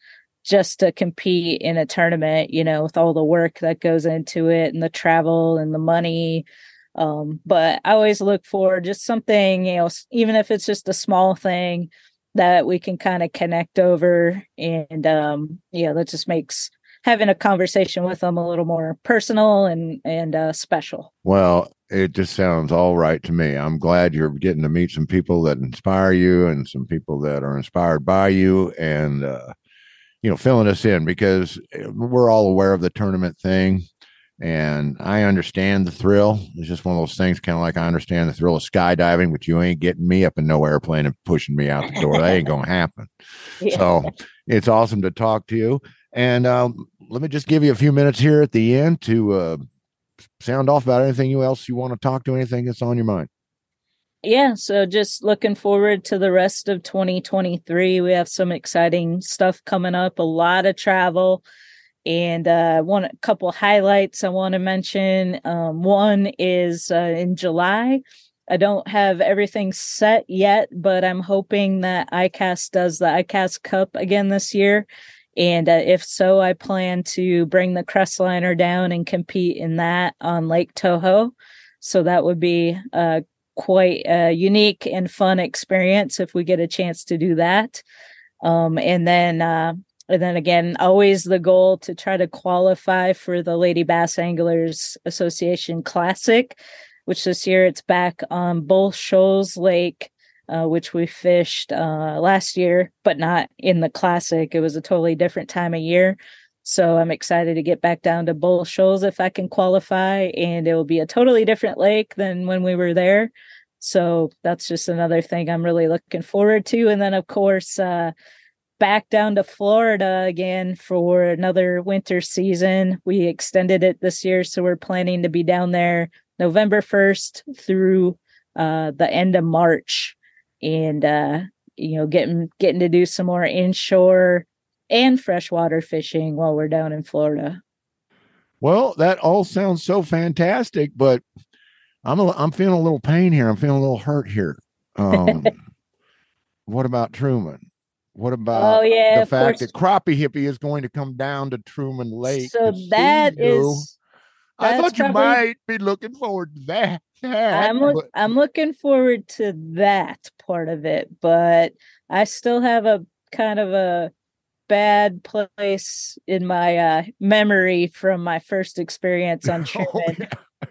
just to compete in a tournament, you know, with all the work that goes into it and the travel and the money. Um, but I always look for just something, you know, even if it's just a small thing that we can kind of connect over. And, um, yeah, that just makes having a conversation with them a little more personal and, and, uh, special. Well, it just sounds all right to me. I'm glad you're getting to meet some people that inspire you and some people that are inspired by you and uh you know filling us in because uh, we're all aware of the tournament thing and I understand the thrill. It's just one of those things kind of like I understand the thrill of skydiving, but you ain't getting me up in no airplane and pushing me out the door. that ain't going to happen. Yeah. So it's awesome to talk to you. And um, let me just give you a few minutes here at the end to uh, sound off about anything you else you want to talk to, anything that's on your mind. yeah so just looking forward to the rest of 2023 we have some exciting stuff coming up a lot of travel and uh one a couple highlights i want to mention um one is uh, in july i don't have everything set yet but i'm hoping that icast does the icast cup again this year and uh, if so i plan to bring the crestliner down and compete in that on lake toho so that would be uh quite a unique and fun experience if we get a chance to do that. Um, and then, uh, and then again, always the goal to try to qualify for the Lady Bass Anglers Association Classic, which this year it's back on Bull Shoals Lake, uh, which we fished uh, last year, but not in the classic. It was a totally different time of year. So I'm excited to get back down to Bull Shoals if I can qualify, and it will be a totally different lake than when we were there. So that's just another thing I'm really looking forward to. And then of course, uh, back down to Florida again for another winter season. We extended it this year, so we're planning to be down there November 1st through uh, the end of March, and uh, you know, getting getting to do some more inshore and freshwater fishing while we're down in Florida. Well, that all sounds so fantastic, but I'm a, I'm feeling a little pain here. I'm feeling a little hurt here. Um, what about Truman? What about oh yeah, the fact course. that Crappie Hippie is going to come down to Truman Lake? so you? is I thought you probably- might be looking forward to that. that, I'm but- I'm looking forward to that part of it, but I still have a kind of a bad place in my uh, memory from my first experience on Oh, Truman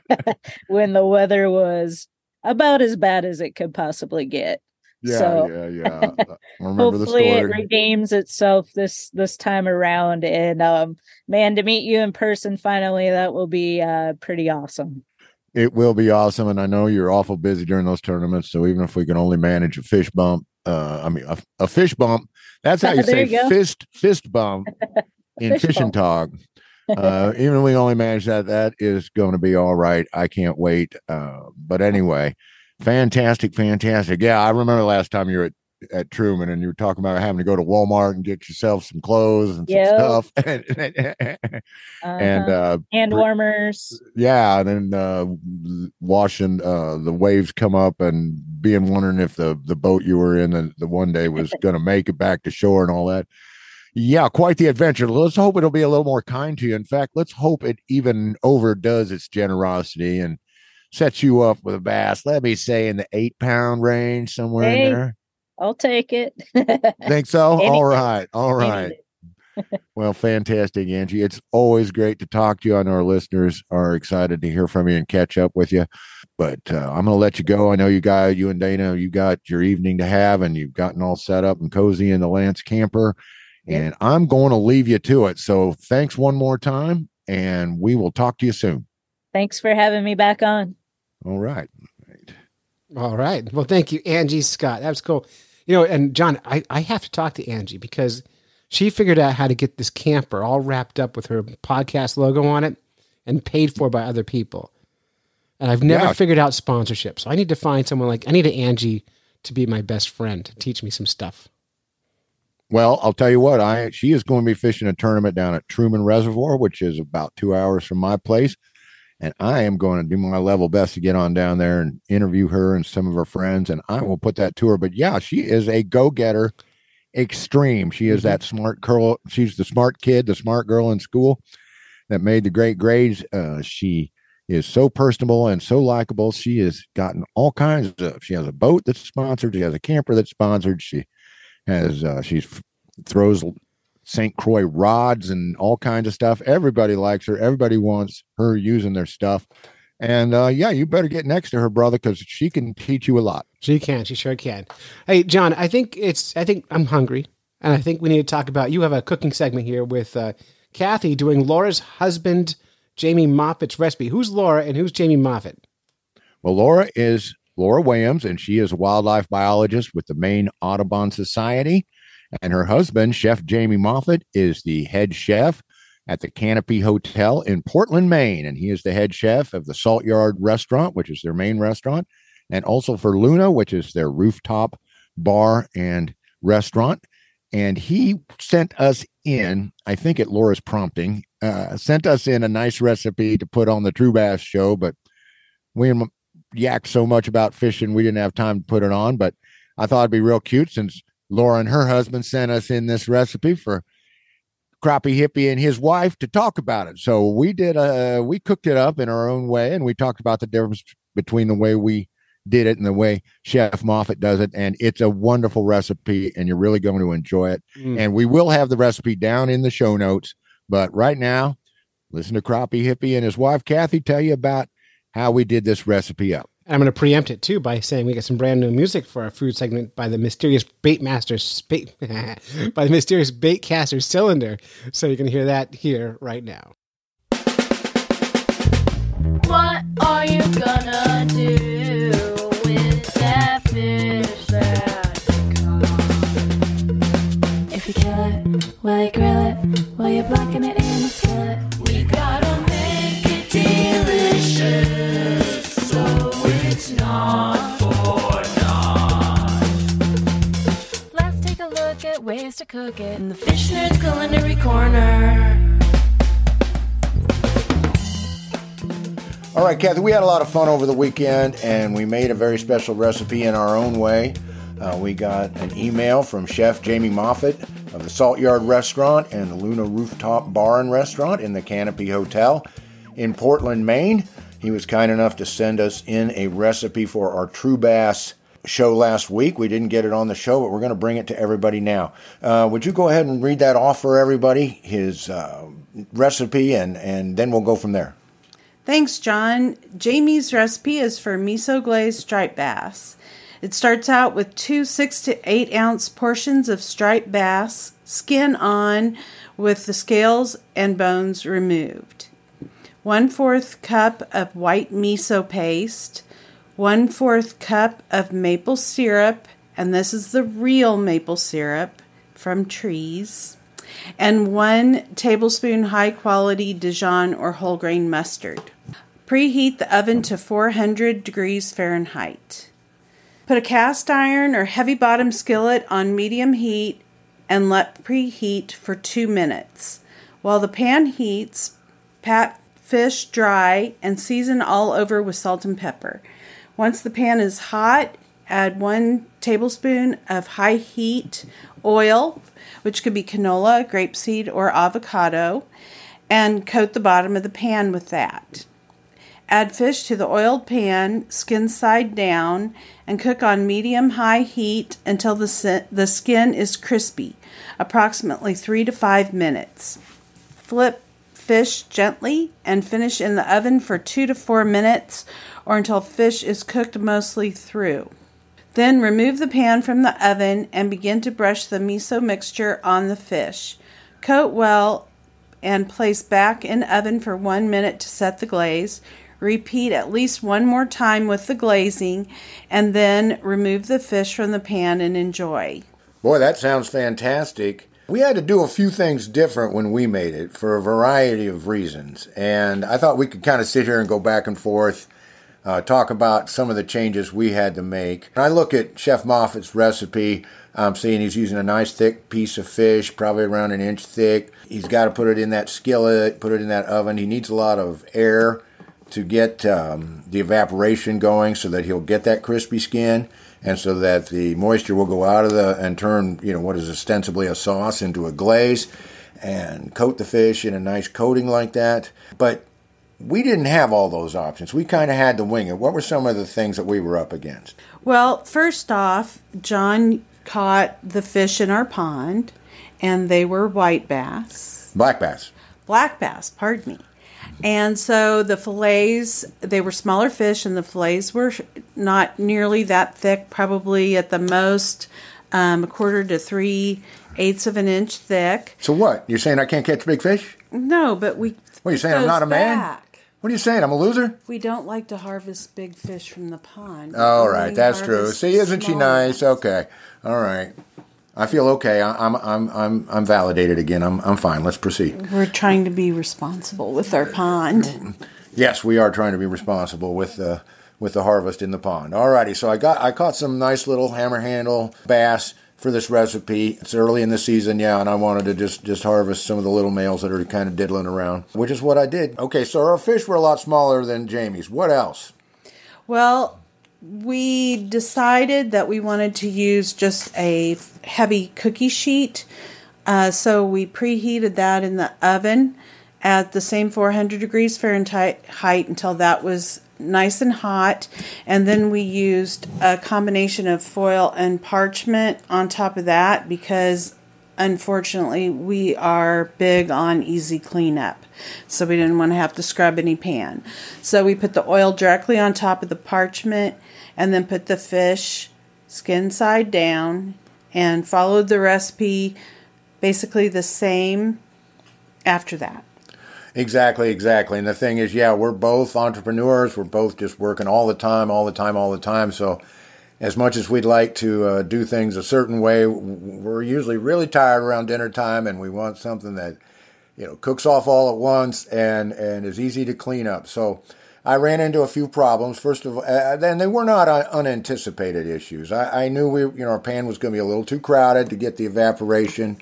when the weather was about as bad as it could possibly get. Yeah, so yeah, yeah. I remember the hopefully it story. redeems itself this this time around. And um, man, to meet you in person finally, that will be uh, pretty awesome. It will be awesome, and I know you're awful busy during those tournaments. So even if we can only manage a fish bump, uh, I mean a, a fish bump. That's how you say you fist fist bump in Fish fishing bump. talk. Uh, even if we only manage that, that is going to be all right. I can't wait. Uh, but anyway, fantastic, fantastic. Yeah, I remember last time you were at, at Truman and you were talking about having to go to Walmart and get yourself some clothes and some Yep. stuff. Uh-huh. and uh, hand warmers. yeah, and then uh, watching uh, the waves come up and being wondering if the the boat you were in the, the one day was going to make it back to shore and all that. Yeah, quite the adventure. Let's hope it'll be a little more kind to you. In fact, let's hope it even overdoes its generosity and sets you up with a bass. Let me say in the eight pound range somewhere Hey, in there. I'll take it. Think so? Any all right, all right. Well, fantastic, Angie. It's always great to talk to you. I know our listeners are excited to hear from you and catch up with you. But uh, I'm going to let you go. I know you got you and Dana. You got your evening to have, and you've gotten all set up and cozy in the Lance camper. And I'm going to leave you to it. So thanks one more time, and we will talk to you soon. Thanks for having me back on. All right. All right. Well, thank you, Angie Scott. That was cool. You know, and John, I, I have to talk to Angie because she figured out how to get this camper all wrapped up with her podcast logo on it and paid for by other people. And I've never Yeah. figured out sponsorship. So I need to find someone like I need an Angie to be my best friend to teach me some stuff. Well, I'll tell you what, I she is going to be fishing a tournament down at Truman Reservoir, which is about two hours from my place. And I am going to do my level best to get on down there and interview her and some of her friends, and I will put that to her. But yeah, she is a go-getter extreme. She is that smart girl. She's the smart kid, the smart girl in school that made the great grades. Uh, she is so personable and so likable. She has gotten all kinds of. She has a boat that's sponsored. She has a camper that's sponsored. She has uh, she throws St. Croix rods and all kinds of stuff. Everybody likes her. Everybody wants her using their stuff. And uh, yeah, you better get next to her, brother, because she can teach you a lot. She can. She sure can. Hey, John, I think it's, I think I'm hungry. And I think we need to talk about, you have a cooking segment here with uh, Kathy doing Laura's husband, Jamie Moffat's recipe. Who's Laura and who's Jamie Moffat? Well, Laura is Laura Williams, and she is a wildlife biologist with the Maine Audubon Society. And her husband, Chef Jamie Moffat, is the head chef at the Canopy Hotel in Portland, Maine. And he is the head chef of the Salt Yard Restaurant, which is their main restaurant, and also for Luna, which is their rooftop bar and restaurant. And he sent us in, I think at Laura's prompting, uh, sent us in a nice recipe to put on the True Bass show, but we yak so much about fishing, we didn't have time to put it on. But I thought it'd be real cute since Laura and her husband sent us in this recipe for Crappie Hippie and his wife to talk about it. So we did uh we cooked it up in our own way and we talked about the difference between the way we did it and the way Chef Moffat does it. And it's a wonderful recipe and you're really going to enjoy it. Mm. And we will have the recipe down in the show notes. But right now, listen to Crappie Hippie and his wife Kathy tell you about how we did this recipe up. I'm going to preempt it too by saying we got some brand new music for our food segment by the mysterious bait master bait, by the mysterious bait caster cylinder. So you can hear that here right now. What are you gonna do with that fish that you caught? If you kill it, will you grill it? Will you blacken it in the skillet? Look ways to cook it in the Fish Nerds Culinary Corner. All right, Kathy, we had a lot of fun over the weekend and we made a very special recipe in our own way. Uh, we got an email from Chef Jamie Moffat of the Salt Yard Restaurant and the Luna Rooftop Bar and Restaurant in the Canopy Hotel in Portland, Maine. He was kind enough to send us in a recipe for our True Bass show last week. We didn't get it on the show, but we're going to bring it to everybody now. Uh, would you go ahead and read that off for everybody, his uh, recipe, and, and then we'll go from there? Thanks, John. Jamie's recipe is for miso glazed striped bass. It starts out with two six to eight ounce portions of striped bass, skin on, with the scales and bones removed. One fourth cup of white miso paste, one fourth cup of maple syrup, and this is the real maple syrup from trees, and one tablespoon high quality Dijon or whole grain mustard. Preheat the oven to 400 degrees Fahrenheit. Put a cast iron or heavy bottom skillet on medium heat and let preheat for two minutes. While the pan heats, pat fish dry and season all over with salt and pepper. Once the pan is hot, add one tablespoon of high heat oil, which could be canola, grapeseed, or avocado, and coat the bottom of the pan with that. Add fish to the oiled pan, skin side down, and cook on medium high heat until the, the skin is crispy, approximately 3 to 5 minutes. Flip fish gently and finish in the oven for 2 to 4 minutes or until fish is cooked mostly through. Then remove the pan from the oven and begin to brush the miso mixture on the fish. Coat well and place back in oven for 1 minute to set the glaze. Repeat at least one more time with the glazing and then remove the fish from the pan and enjoy. Boy, that sounds fantastic. We had to do a few things different when we made it for a variety of reasons. And I thought we could kind of sit here and go back and forth, uh, talk about some of the changes we had to make. When I look at Chef Moffat's recipe. I'm seeing he's using a nice thick piece of fish, probably around an inch thick. He's got to put it in that skillet, put it in that oven. He needs a lot of air to get um, the evaporation going so that he'll get that crispy skin and so that the moisture will go out of the and turn you know what is ostensibly a sauce into a glaze and coat the fish in a nice coating like that but we didn't have all those options we kind of had to wing it what were some of the things that we were up against Well, first off, John caught the fish in our pond, and they were white bass, black bass black bass, pardon me. And so the fillets, they were smaller fish, and the fillets were not nearly that thick, probably at the most um, a quarter to three eighths of an inch thick. so what you're saying i can't catch big fish No, but we. what are you saying i'm not a man back. What are you saying? I'm a loser? We don't like to harvest big fish from the pond. all right that's true. see isn't she nice? ones. okay. All right. I feel okay. I- i'm i'm i'm i'm validated again. I'm i'm fine. Let's proceed. We're trying to be responsible with our pond. Yes, we are trying to be responsible with the with the harvest in the pond. All righty. so I got I caught some nice little hammer handle bass for this recipe. It's early in the season, yeah, and I wanted to just just harvest some of the little males that are kind of diddling around, which is what I did. Okay, so our fish were a lot smaller than Jamie's. What else? Well, we decided that we wanted to use just a heavy cookie sheet. Uh, so we preheated that in the oven at the same 400 degrees Fahrenheit height until that was nice and hot. And then we used a combination of foil and parchment on top of that because unfortunately we are big on easy cleanup. So we didn't want to have to scrub any pan. So we put the oil directly on top of the parchment and then put the fish skin side down and followed the recipe basically the same after that. Exactly, exactly. And the thing is, yeah, we're both entrepreneurs. We're both just working all the time, all the time, all the time. So, as much as we'd like to uh, do things a certain way, we're usually really tired around dinner time, and we want something that you know cooks off all at once and and is easy to clean up. So. I ran into a few problems. First of all, then they were not un- unanticipated issues. I, I knew we, you know, our pan was going to be a little too crowded to get the evaporation.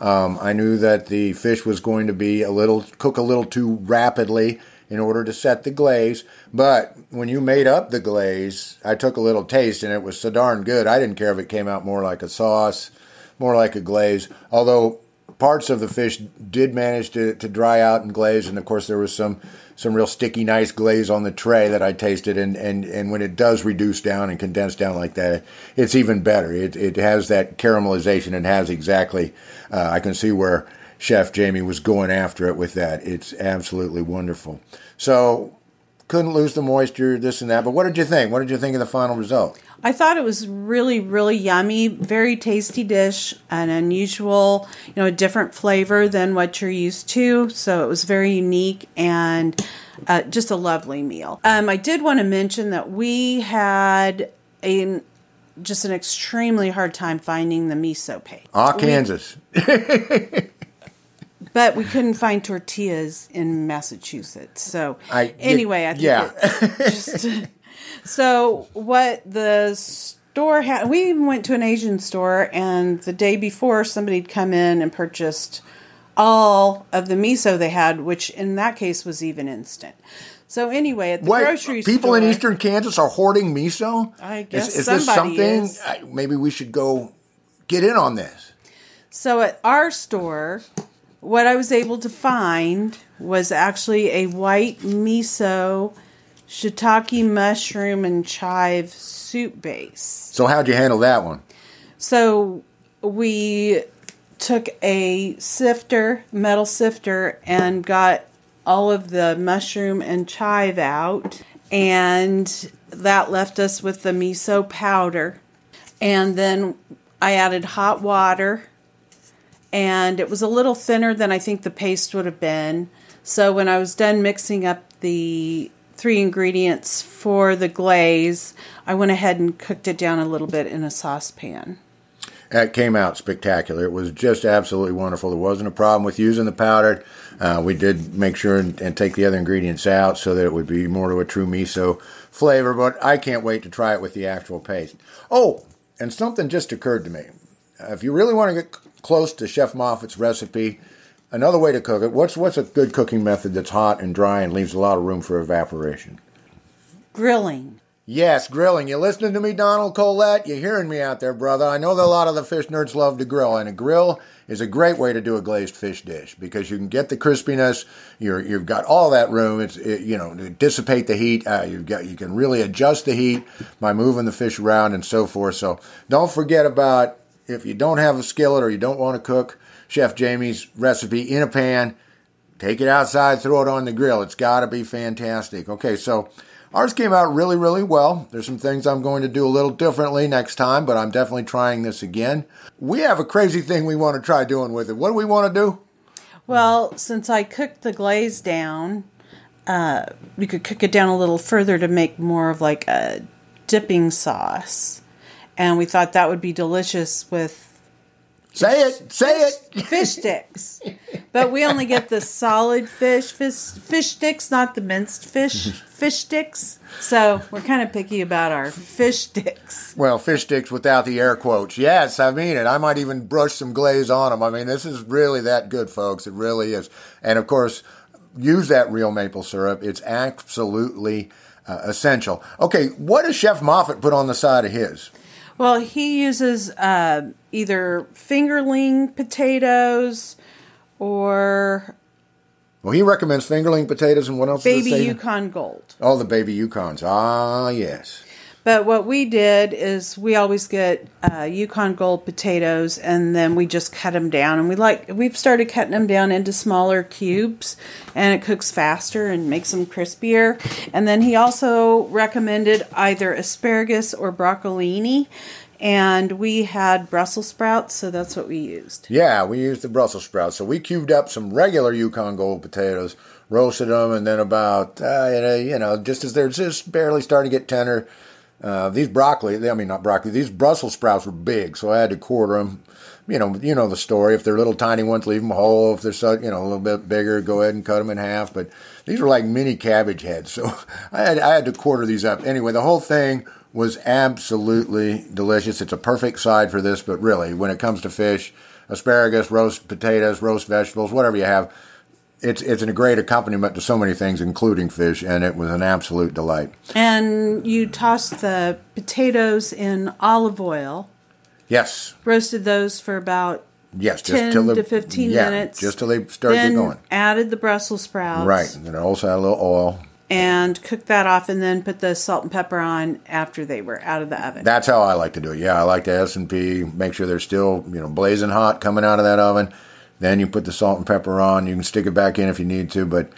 Um, I knew that the fish was going to be a little cook a little too rapidly in order to set the glaze. But when you made up the glaze, I took a little taste and it was so darn good. I didn't care if it came out more like a sauce, more like a glaze. Although parts of the fish did manage to, to dry out and glaze, and of course there was some some real sticky, nice glaze on the tray that I tasted, and, and, and when it does reduce down and condense down like that, it's even better. It it has that caramelization and has exactly. Uh, I can see where Chef Jamie was going after it with that. It's absolutely wonderful. So couldn't lose the moisture, this and that. But what did you think? What did you think of the final result? I thought it was really, really yummy, very tasty dish, an unusual, you know, a different flavor than what you're used to. So it was very unique and uh, just a lovely meal. Um, I did want to mention that we had a just an extremely hard time finding the miso paste. Ah, Kansas. but we couldn't find tortillas in Massachusetts. So I- anyway, I think yeah. just so what the store had. We even went to an Asian store, and the day before, somebody'd come in and purchased all of the miso they had, which in that case was even instant. So anyway, at the Wait, grocery people store, in eastern Kansas are hoarding miso? I guess is, is this something? is. I, maybe we should go get in on this. So at our store, what I was able to find was actually a white miso, shiitake mushroom, and chive soup base. So how'd you handle that one? So we took a sifter, metal sifter, and got all of the mushroom and chive out, and that left us with the miso powder. And then I added hot water, and it was a little thinner than I think the paste would have been. So when I was done mixing up the three ingredients for the glaze, I went ahead and cooked it down a little bit in a saucepan. It came out spectacular. It was just absolutely wonderful. There wasn't a problem with using the powder. Uh, we did make sure and, and take the other ingredients out so that it would be more to a true miso flavor. But I can't wait to try it with the actual paste. Oh, and something just occurred to me. Uh, if you really want to get close to Chef Moffat's recipe, another way to cook it. What's what's a good cooking method that's hot and dry and leaves a lot of room for evaporation? Grilling. Yes, grilling. You listening to me, Donald Colette? You hearing me out there, brother? I know that a lot of the fish nerds love to grill, and a grill is a great way to do a glazed fish dish because you can get the crispiness. You're, you've got all that room. It's it, you know to dissipate the heat. Uh, you've got you can really adjust the heat by moving the fish around and so forth. So don't forget about if you don't have a skillet or you don't want to cook Chef Jamie's recipe in a pan. Take it outside, throw it on the grill. It's got to be fantastic. Okay, so ours came out really, really well. There's some things I'm going to do a little differently next time, but I'm definitely trying this again. We have a crazy thing we want to try doing with it. What do we want to do? Well, since I cooked the glaze down, uh, we could cook it down a little further to make more of like a dipping sauce. And we thought that would be delicious with Say it, say it. fish sticks. But we only get the solid fish, fish, fish sticks, not the minced fish, fish sticks. So we're kind of picky about our fish sticks. Well, fish sticks without the air quotes. Yes, I mean it. I might even brush some glaze on them. I mean, this is really that good, folks. It really is. And of course, use that real maple syrup. It's absolutely uh, essential. Okay, what does Chef Moffat put on the side of his? Well, he uses uh, either fingerling potatoes or Well, he recommends fingerling potatoes and what else? baby? Yukon Gold. Oh, the baby Yukons. Ah, yes. But what we did is we always get uh, Yukon Gold potatoes, and then we just cut them down. And we like we've started cutting them down into smaller cubes, and it cooks faster and makes them crispier. And then he also recommended either asparagus or broccolini, and we had Brussels sprouts, so that's what we used. Yeah, we used the Brussels sprouts. So we cubed up some regular Yukon Gold potatoes, roasted them, and then about, uh, you know, just as they're just barely starting to get tender, uh, these broccoli, I mean, not broccoli, these Brussels sprouts were big, so I had to quarter them. You know, you know the story. If they're little tiny ones, leave them whole. If they're so, you know a little bit bigger, go ahead and cut them in half. But these were like mini cabbage heads, so I had I had to quarter these up. Anyway, the whole thing was absolutely delicious. It's a perfect side for this, but really, when it comes to fish, asparagus, roast potatoes, roast vegetables, whatever you have, it's it's a great accompaniment to so many things, including fish, and it was an absolute delight. And you tossed the potatoes in olive oil, Yes, roasted those for about yes, 10 till the- to 15 yeah, minutes. just till they started then going. added the Brussels sprouts. Right, and then also add a little oil. and cook that off and then put the salt and pepper on after they were out of the oven. That's how I like to do it. Yeah, I like to S and P. Make sure they're still you know blazing hot coming out of that oven. Then you put the salt and pepper on. You can stick it back in if you need to, but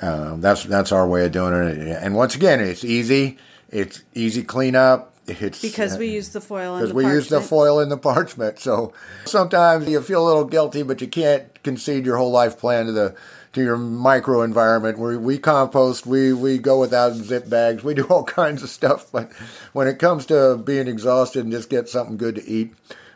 Uh, that's that's our way of doing it. And once again, it's easy. It's easy cleanup. It's Because we use the foil because the we use the foil in the parchment. So sometimes you feel a little guilty, but you can't concede your whole life plan to the to your micro environment. We we compost, we we go without zip bags, we do all kinds of stuff. But when it comes to being exhausted and just get something good to eat,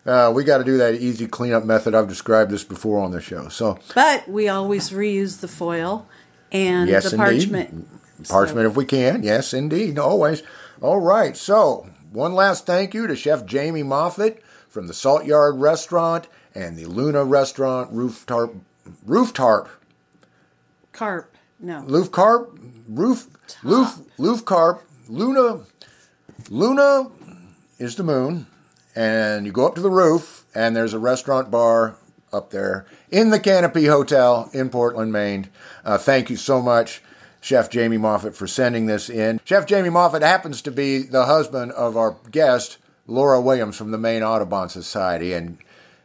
uh, we got to do that easy cleanup method. I've described this before on the show. So But we always reuse the foil and Yes, the indeed. parchment. Parchment if we can. Yes, indeed. Always. All right. So, one last thank you to Chef Jamie Moffat from the Salt Yard Restaurant and the Luna Restaurant Roof Tarp. Roof Tarp. Carp. No. Roof Carp. Roof. Roof. Roof Carp. Luna. Luna is the moon. And you go up to the roof, and there's a restaurant bar up there in the Canopy Hotel in Portland, Maine. Uh, thank you so much, Chef Jamie Moffat, for sending this in. Chef Jamie Moffat happens to be the husband of our guest, Laura Williams from the Maine Audubon Society, and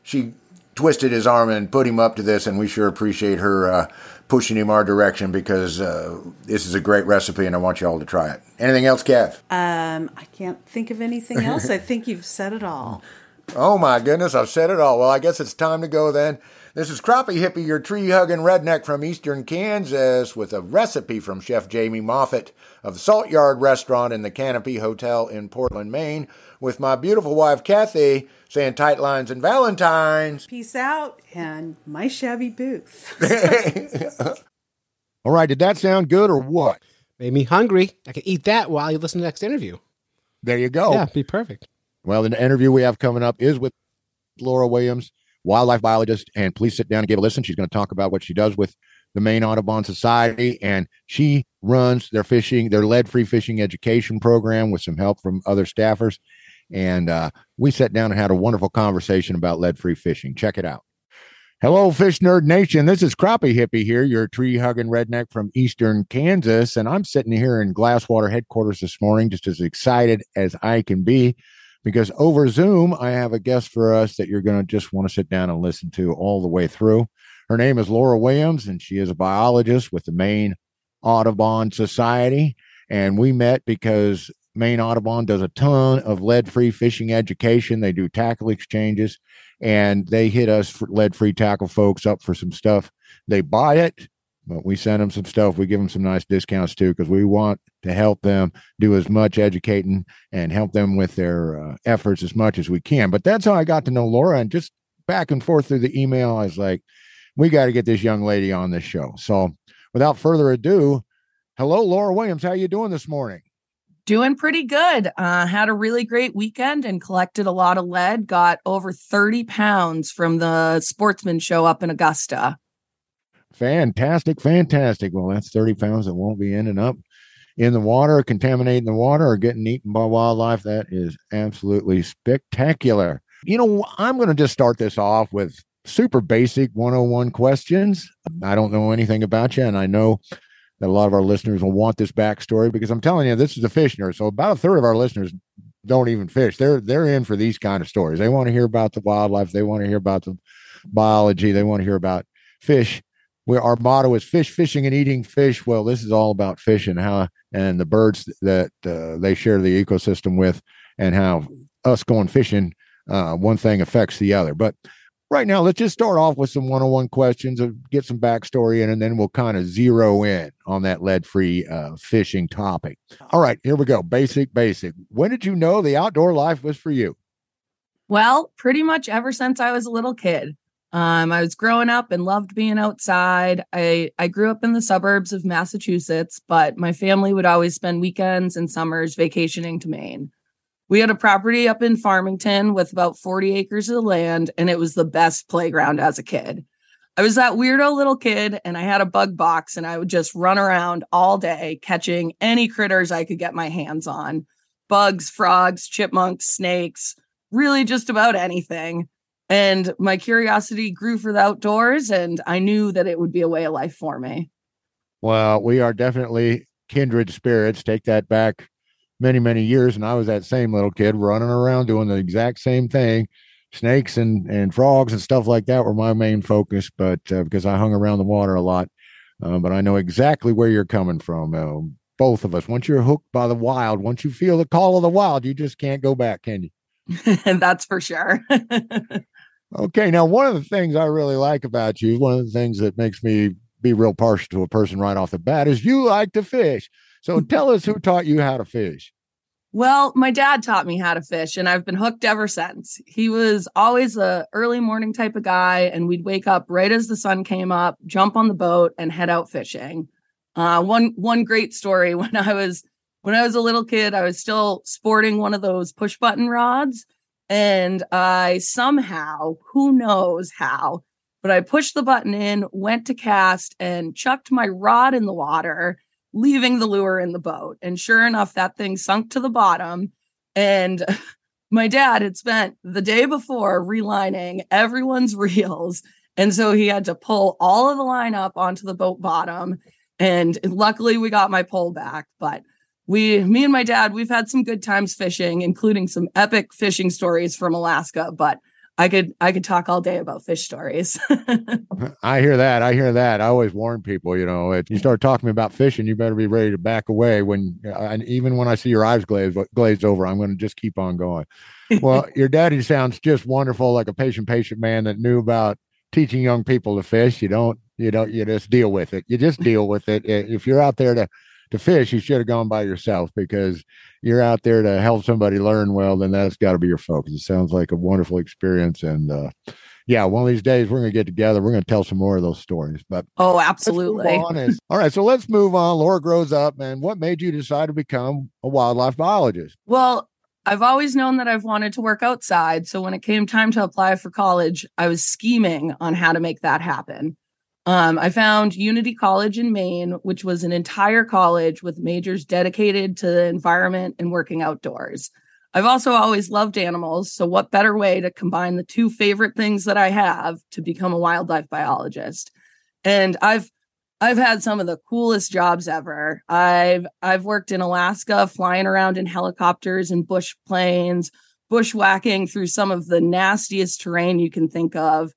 she twisted his arm and put him up to this, and we sure appreciate her uh, pushing him our direction because uh, this is a great recipe, and I want you all to try it. Anything else, Kev? Um, I can't think of anything else. I think you've said it all. Oh my goodness, I've said it all. Well, I guess it's time to go then. This is Crappie Hippie, your tree hugging redneck from eastern Kansas, with a recipe from Chef Jamie Moffat of the Salt Yard Restaurant in the Canopy Hotel in Portland, Maine, with my beautiful wife Kathy saying tight lines and Valentines. Peace out and my shabby booth. All right, did that sound good or what? Made me hungry. I can eat that while you listen to the next interview. There you go. Yeah, be perfect. Well, the interview we have coming up is with Laura Williams, wildlife biologist, and please sit down and give a listen. She's going to talk about what she does with the Maine Audubon Society, and she runs their fishing, their lead-free fishing education program with some help from other staffers. And uh, we sat down and had a wonderful conversation about lead-free fishing. Check it out. Hello, Fish Nerd Nation. This is Crappie Hippie here, your tree hugging redneck from Eastern Kansas. And I'm sitting here in Glasswater headquarters this morning, just as excited as I can be because over Zoom, I have a guest for us that you're going to just want to sit down and listen to all the way through. Her name is Laura Williams, and she is a biologist with the Maine Audubon Society. And we met because Maine Audubon does a ton of lead free fishing education. They do tackle exchanges, and they hit us for lead free tackle folks up for some stuff. They buy it, but we send them some stuff. We give them some nice discounts too because we want to help them do as much educating and help them with their uh, efforts as much as we can. But that's how I got to know Laura, and just back and forth through the email, I was like, we got to get this young lady on this show. So, without further ado, hello, Laura Williams. How you doing this morning? Doing pretty good. Uh, had a really great weekend and collected a lot of lead. Got over 30 pounds from the sportsman show up in Augusta. Fantastic, fantastic. Well, that's 30 pounds that won't be ending up in the water, contaminating the water, or getting eaten by wildlife. That is absolutely spectacular. You know, I'm going to just start this off with super basic 101 questions. I don't know anything about you, and I know that a lot of our listeners will want this backstory because I'm telling you, this is a fish nerd. So about a third of our listeners don't even fish. They're they're in for these kind of stories. They want to hear about the wildlife. They want to hear about the biology. They want to hear about fish. Where our motto is fish, fishing, and eating fish. Well, this is all about fish and how and the birds that uh, they share the ecosystem with, and how us going fishing, uh, one thing affects the other. But right now, let's just start off with some one-on-one questions and get some backstory in, and then we'll kind of zero in on that lead-free uh, fishing topic. All right, here we go. Basic, basic. When did you know the outdoor life was for you? Well, pretty much ever since I was a little kid. Um, I was growing up and loved being outside. I, I grew up in the suburbs of Massachusetts, but my family would always spend weekends and summers vacationing to Maine. We had a property up in Farmington with about 40 acres of land, and it was the best playground as a kid. I was that weirdo little kid, and I had a bug box, and I would just run around all day catching any critters I could get my hands on bugs, frogs, chipmunks, snakes, really just about anything. And my curiosity grew for the outdoors, and I knew that it would be a way of life for me. Well, we are definitely kindred spirits. Take that back many, many years. And I was that same little kid running around doing the exact same thing. Snakes and, and frogs and stuff like that were my main focus, but uh, because I hung around the water a lot. uh, but I know exactly where you're coming from. Uh, both of us. Once you're hooked by the wild, once you feel the call of the wild, you just can't go back, can you? That's for sure. Okay, now one of the things I really like about you, one of the things that makes me be real partial to a person right off the bat is you like to fish. So tell us who taught you how to fish. Well, my dad taught me how to fish, and I've been hooked ever since. He was always a early morning type of guy, and we'd wake up right as the sun came up, jump on the boat, and head out fishing. Uh, one one great story when I was when I was a little kid, I was still sporting one of those push button rods, and I somehow, who knows how, but I pushed the button in, went to cast, and chucked my rod in the water leaving the lure in the boat. And sure enough, that thing sunk to the bottom. And my dad had spent the day before relining everyone's reels. And so he had to pull all of the line up onto the boat bottom. And luckily, we got my pole back. But we, me and my dad, we've had some good times fishing, including some epic fishing stories from Alaska. But I could I could talk all day about fish stories. I hear that. I hear that. I always warn people, you know, if you start talking about fishing, you better be ready to back away when uh, and even when I see your eyes glazed glazed over, I'm going to just keep on going. Well, your daddy sounds just wonderful like a patient patient man that knew about teaching young people to fish. You don't you don't you just deal with it. You just deal with it. If you're out there to to fish, you should have gone by yourself because you're out there to help somebody learn well, then that's got to be your focus. It sounds like a wonderful experience. And uh, yeah, one of these days we're going to get together. We're going to tell some more of those stories. But oh, absolutely. all right. So let's move on. Laura grows up. And what made you decide to become a wildlife biologist? Well, I've always known that I've wanted to work outside. So when it came time to apply for college, I was scheming on how to make that happen. Um, I found Unity College in Maine, which was an entire college with majors dedicated to the environment and working outdoors. I've also always loved animals. So, what better way to combine the two favorite things that I have to become a wildlife biologist? And I've I've had some of the coolest jobs ever. I've I've worked in Alaska, flying around in helicopters and bush planes, bushwhacking through some of the nastiest terrain you can think of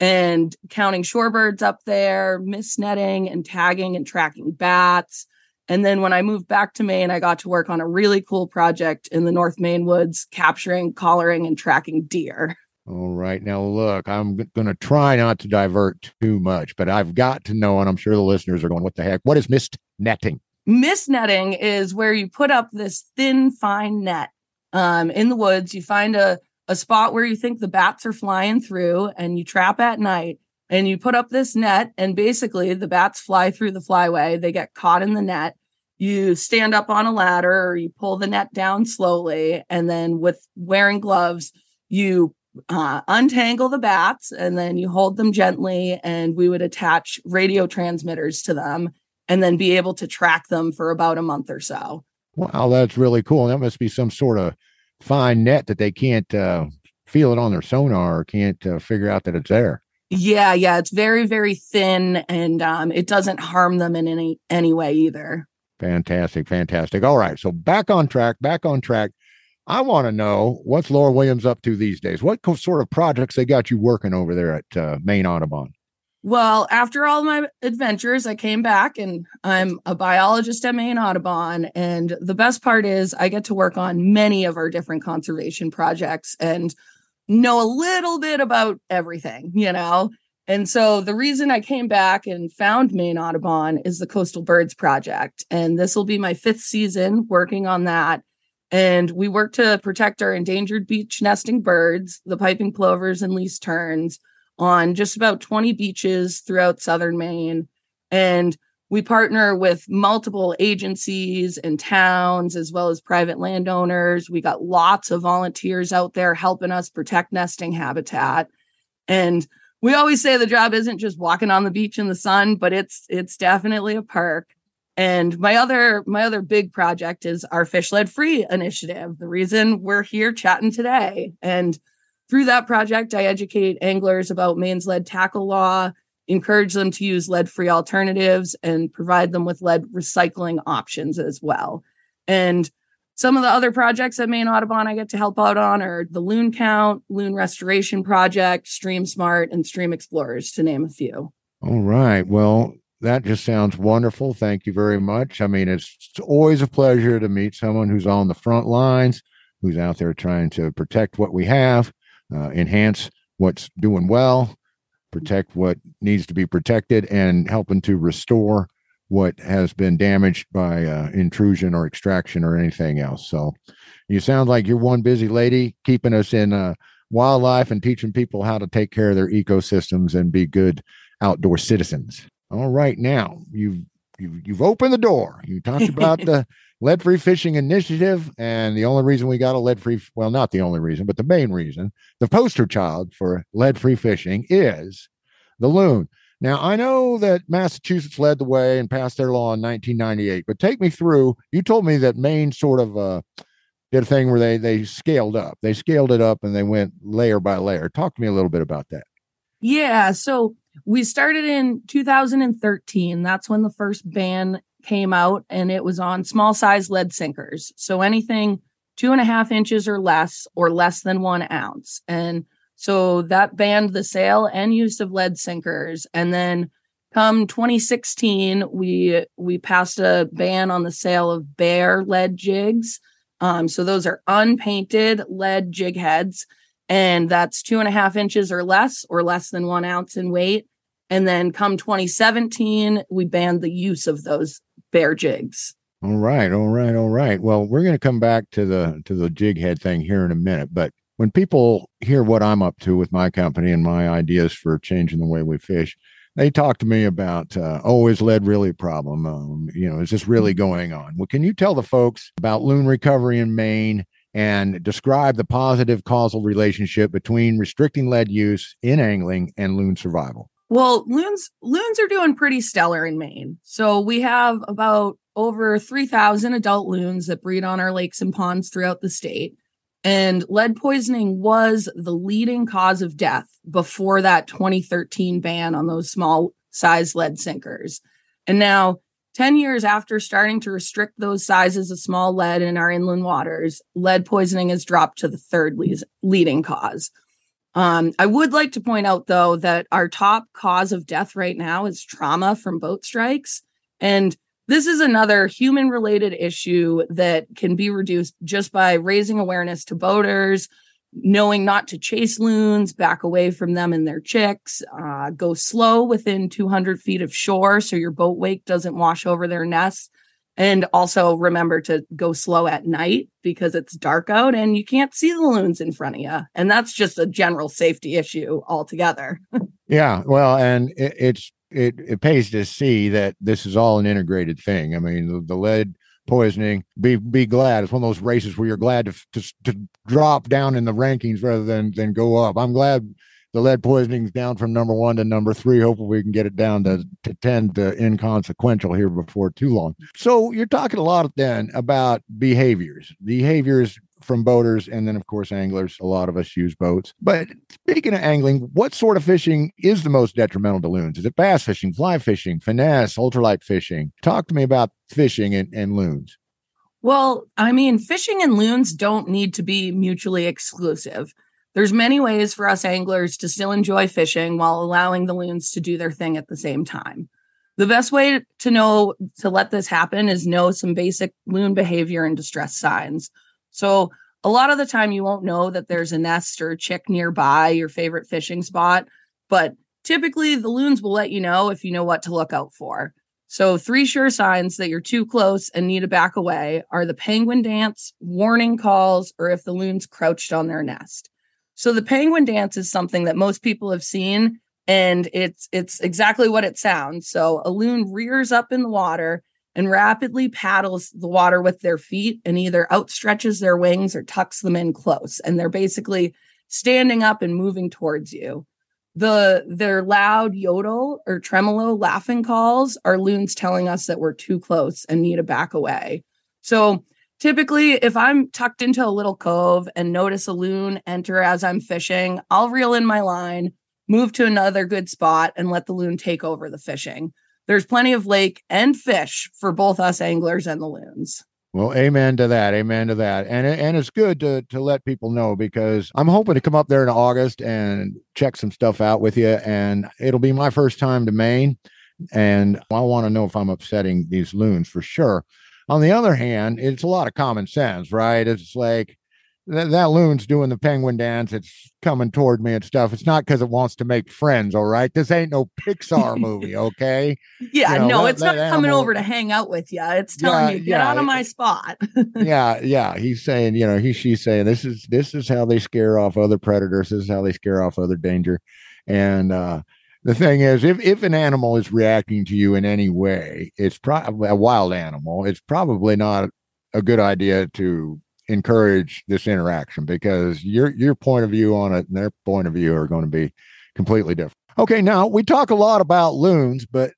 and counting shorebirds up there, mist netting and tagging and tracking bats. And then when I moved back to Maine, I got to work on a really cool project in the North Maine woods, capturing, collaring, and tracking deer. All right. Now, look, I'm going to try not to divert too much, but I've got to know, and I'm sure the listeners are going, what the heck? What is mist netting? Mist netting is where you put up this thin, fine net um, in the woods. You find a a spot where you think the bats are flying through and you trap at night and you put up this net and basically the bats fly through the flyway. They get caught in the net. You stand up on a ladder or you pull the net down slowly and then with wearing gloves you uh, untangle the bats and then you hold them gently and we would attach radio transmitters to them and then be able to track them for about a month or so. Wow that's really cool. That must be some sort of fine net that they can't uh, feel it on their sonar or can't uh, figure out that it's there. Yeah, yeah, it's very very thin and um, it doesn't harm them in any any way either. Fantastic, fantastic. All right, so back on track, back on track. I want to know what's Laura Williams up to these days. What sort of projects they got you working over there at uh, Maine Audubon? Well, after all my adventures, I came back and I'm a biologist at Maine Audubon. And the best part is I get to work on many of our different conservation projects and know a little bit about everything, you know? And so the reason I came back and found Maine Audubon is the Coastal Birds Project. And this will be my fifth season working on that. And we work to protect our endangered beach nesting birds, the piping plovers and least terns on just about 20 beaches throughout southern Maine. And we partner with multiple agencies and towns as well as private landowners. We got lots of volunteers out there helping us protect nesting habitat. And we always say the job isn't just walking on the beach in the sun, but it's it's definitely a perk. And my other my other big project is our fish lead free initiative. The reason we're here chatting today and through that project, I educate anglers about Maine's lead tackle law, encourage them to use lead free alternatives, and provide them with lead recycling options as well. And some of the other projects at Maine Audubon I get to help out on are the Loon Count, Loon Restoration Project, Stream Smart, and Stream Explorers, to name a few. All right. Well, that just sounds wonderful. Thank you very much. I mean, it's, it's always a pleasure to meet someone who's on the front lines, who's out there trying to protect what we have, uh, enhance what's doing well, protect what needs to be protected, and helping to restore what has been damaged by uh, intrusion or extraction or anything else. So, you sound like you're one busy lady keeping us in uh, wildlife and teaching people how to take care of their ecosystems and be good outdoor citizens. All right, now you've you've, you've opened the door. You talked about the lead free fishing initiative, and the only reason we got a lead free well, not the only reason, but the main reason, the poster child for lead free fishing is the loon. Now, I know that Massachusetts led the way and passed their law in 1998, but take me through. You told me that Maine sort of uh, did a thing where they they scaled up. They scaled it up and they went layer by layer. Talk to me a little bit about that. Yeah. So we started in 2013. That's when the first ban came out, and it was on small size lead sinkers. So anything two and a half inches or less, or less than one ounce. And so that banned the sale and use of lead sinkers. And then come 2016, we we passed a ban on the sale of bare lead jigs. Um, so those are unpainted lead jig heads, and that's two and a half inches or less, or less than one ounce in weight. And then come 2017, we banned the use of those bare jigs. All right, all right, all right. Well, we're going to come back to the to the jig head thing here in a minute, but when people hear what I'm up to with my company and my ideas for changing the way we fish, they talk to me about, uh, oh, is lead really a problem? Um, you know, is this really going on? Well, can you tell the folks about loon recovery in Maine and describe the positive causal relationship between restricting lead use in angling and loon survival? Well, loons loons are doing pretty stellar in Maine. So we have about over 3,000 adult loons that breed on our lakes and ponds throughout the state. And lead poisoning was the leading cause of death before that 2013 ban on those small size lead sinkers. And now, 10 years after starting to restrict those sizes of small lead in our inland waters, lead poisoning has dropped to the third le- leading cause. Um, I would like to point out, though, that our top cause of death right now is trauma from boat strikes. And this is another human related issue that can be reduced just by raising awareness to boaters, knowing not to chase loons, back away from them and their chicks, uh, go slow within 200 feet of shore so your boat wake doesn't wash over their nests. And also remember to go slow at night because it's dark out and you can't see the loons in front of you. And that's just a general safety issue altogether. yeah. Well, and it, it's, it, it pays to see that this is all an integrated thing. I mean, the, the lead poisoning, be be glad. It's one of those races where you're glad to, to to drop down in the rankings rather than than go up. I'm glad the lead poisoning is down from number one to number three. Hopefully, we can get it down to, to 10 to inconsequential here before too long. So, you're talking a lot then about behaviors, behaviors from boaters, and then, of course, anglers. A lot of us use boats. But speaking of angling, what sort of fishing is the most detrimental to loons? Is it bass fishing, fly fishing, finesse, ultralight fishing? Talk to me about fishing and, and loons. Well, I mean, fishing and loons don't need to be mutually exclusive. There's many ways for us anglers to still enjoy fishing while allowing the loons to do their thing at the same time. The best way to know to let this happen is know some basic loon behavior and distress signs. So, a lot of the time you won't know that there's a nest or a chick nearby your favorite fishing spot, but typically the loons will let you know if you know what to look out for. So, three sure signs that you're too close and need to back away are the penguin dance, warning calls, or if the loon's crouched on their nest. So the penguin dance is something that most people have seen and it's it's exactly what it sounds. So a loon rears up in the water and rapidly paddles the water with their feet and either outstretches their wings or tucks them in close and they're basically standing up and moving towards you. The their loud yodel or tremolo laughing calls are loons telling us that we're too close and need to back away. So Typically, if I'm tucked into a little cove and notice a loon enter as I'm fishing, I'll reel in my line, move to another good spot, and let the loon take over the fishing. There's plenty of lake and fish for both us anglers and the loons. Well, amen to that. Amen to that. And and it's good to to let people know because I'm hoping to come up there in August and check some stuff out with you. And it'll be my first time to Maine. And I want to know if I'm upsetting these loons for sure. On the other hand, it's a lot of common sense, right? It's like that, that loon's doing the penguin dance. It's coming toward me and stuff. It's not because it wants to make friends. All right. This ain't no Pixar movie. Okay. Yeah, You know, no, that- it's not that coming animal- over to hang out with you. It's telling Yeah, you, get yeah, out of my spot. yeah. Yeah. He's saying, you know, he, she's saying this is, this is how they scare off other predators. This is how they scare off other danger. And, uh, the thing is, if, if an animal is reacting to you in any way, it's probably a wild animal. It's probably not a good idea to encourage this interaction because your your point of view on it and their point of view are going to be completely different. Okay, now we talk a lot about loons, but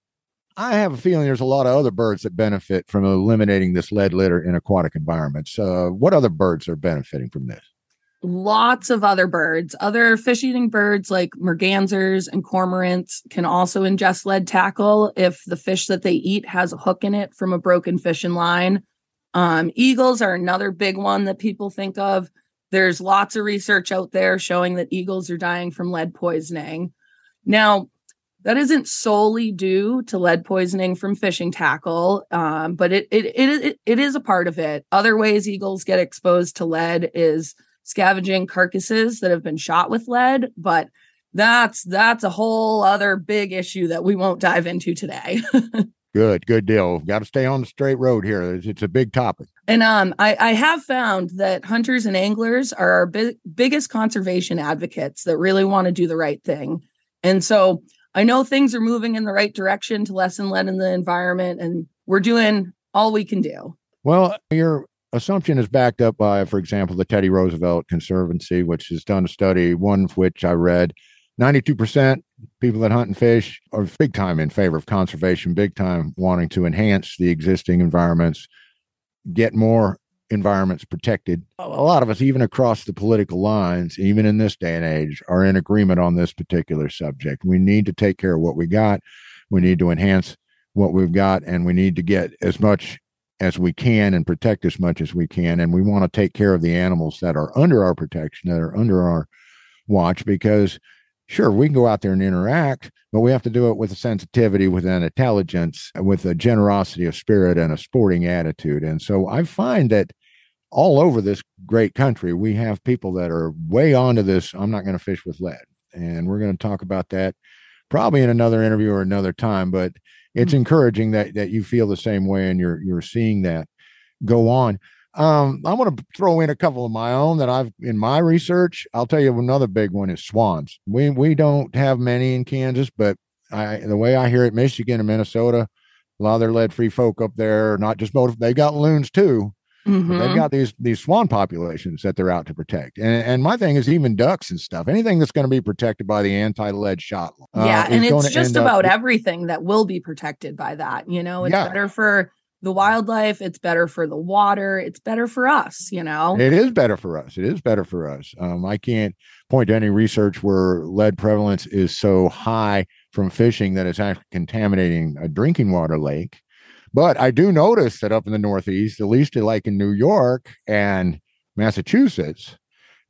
I have a feeling there's a lot of other birds that benefit from eliminating this lead litter in aquatic environments. Uh, what other birds are benefiting from this? Lots of other birds, other fish eating birds like mergansers and cormorants can also ingest lead tackle if the fish that they eat has a hook in it from a broken fishing line. Um, eagles are another big one that people think of. There's lots of research out there showing that eagles are dying from lead poisoning. Now, that isn't solely due to lead poisoning from fishing tackle, um, but it, it it it it is a part of it. Other ways eagles get exposed to lead is scavenging carcasses that have been shot with lead, but that's that's a whole other big issue that we won't dive into today. Good, good deal. Got to stay on the straight road here. It's, it's a big topic. And um, I, I have found that hunters and anglers are our bi- biggest conservation advocates that really want to do the right thing. And so I know things are moving in the right direction to lessen lead in the environment, and we're doing all we can do. Well, your assumption is backed up by, for example, the Teddy Roosevelt Conservancy, which has done a study, one of which I read. 92% people that hunt and fish are big time in favor of conservation, big time wanting to enhance the existing environments, get more environments protected. A lot of us, even across the political lines, even in this day and age, are in agreement on this particular subject. We need to take care of what we got. We need to enhance what we've got, and we need to get as much as we can and protect as much as we can. And we want to take care of the animals that are under our protection, that are under our watch, because sure, we can go out there and interact, but we have to do it with a sensitivity, with an intelligence, with a generosity of spirit and a sporting attitude. And so I find that all over this great country, we have people that are way onto this. I'm not going to fish with lead. And we're going to talk about that probably in another interview or another time. But it's encouraging that that you feel the same way and you're you're seeing that go on. Um, I'm going to throw in a couple of my own that I've in my research. I'll tell you another big one is swans. We we don't have many in Kansas, but I the way I hear it, Michigan and Minnesota, a lot of their lead free folk up there, not just motive, they got loons too. Mhm. they've got these these swan populations that they're out to protect. And and my thing is even ducks and stuff. Anything that's going to be protected by the anti-lead shot. uh, yeah, and it's just about with- everything that will be protected by that. You know, it's Yeah. better for the wildlife, it's better for the water, it's better for us, you know. It is better for us. It is better for us. Um, I can't point to any research where lead prevalence is so high from fishing that it's actually contaminating a drinking water lake. But I do notice that up in the Northeast, at least like in New York and Massachusetts,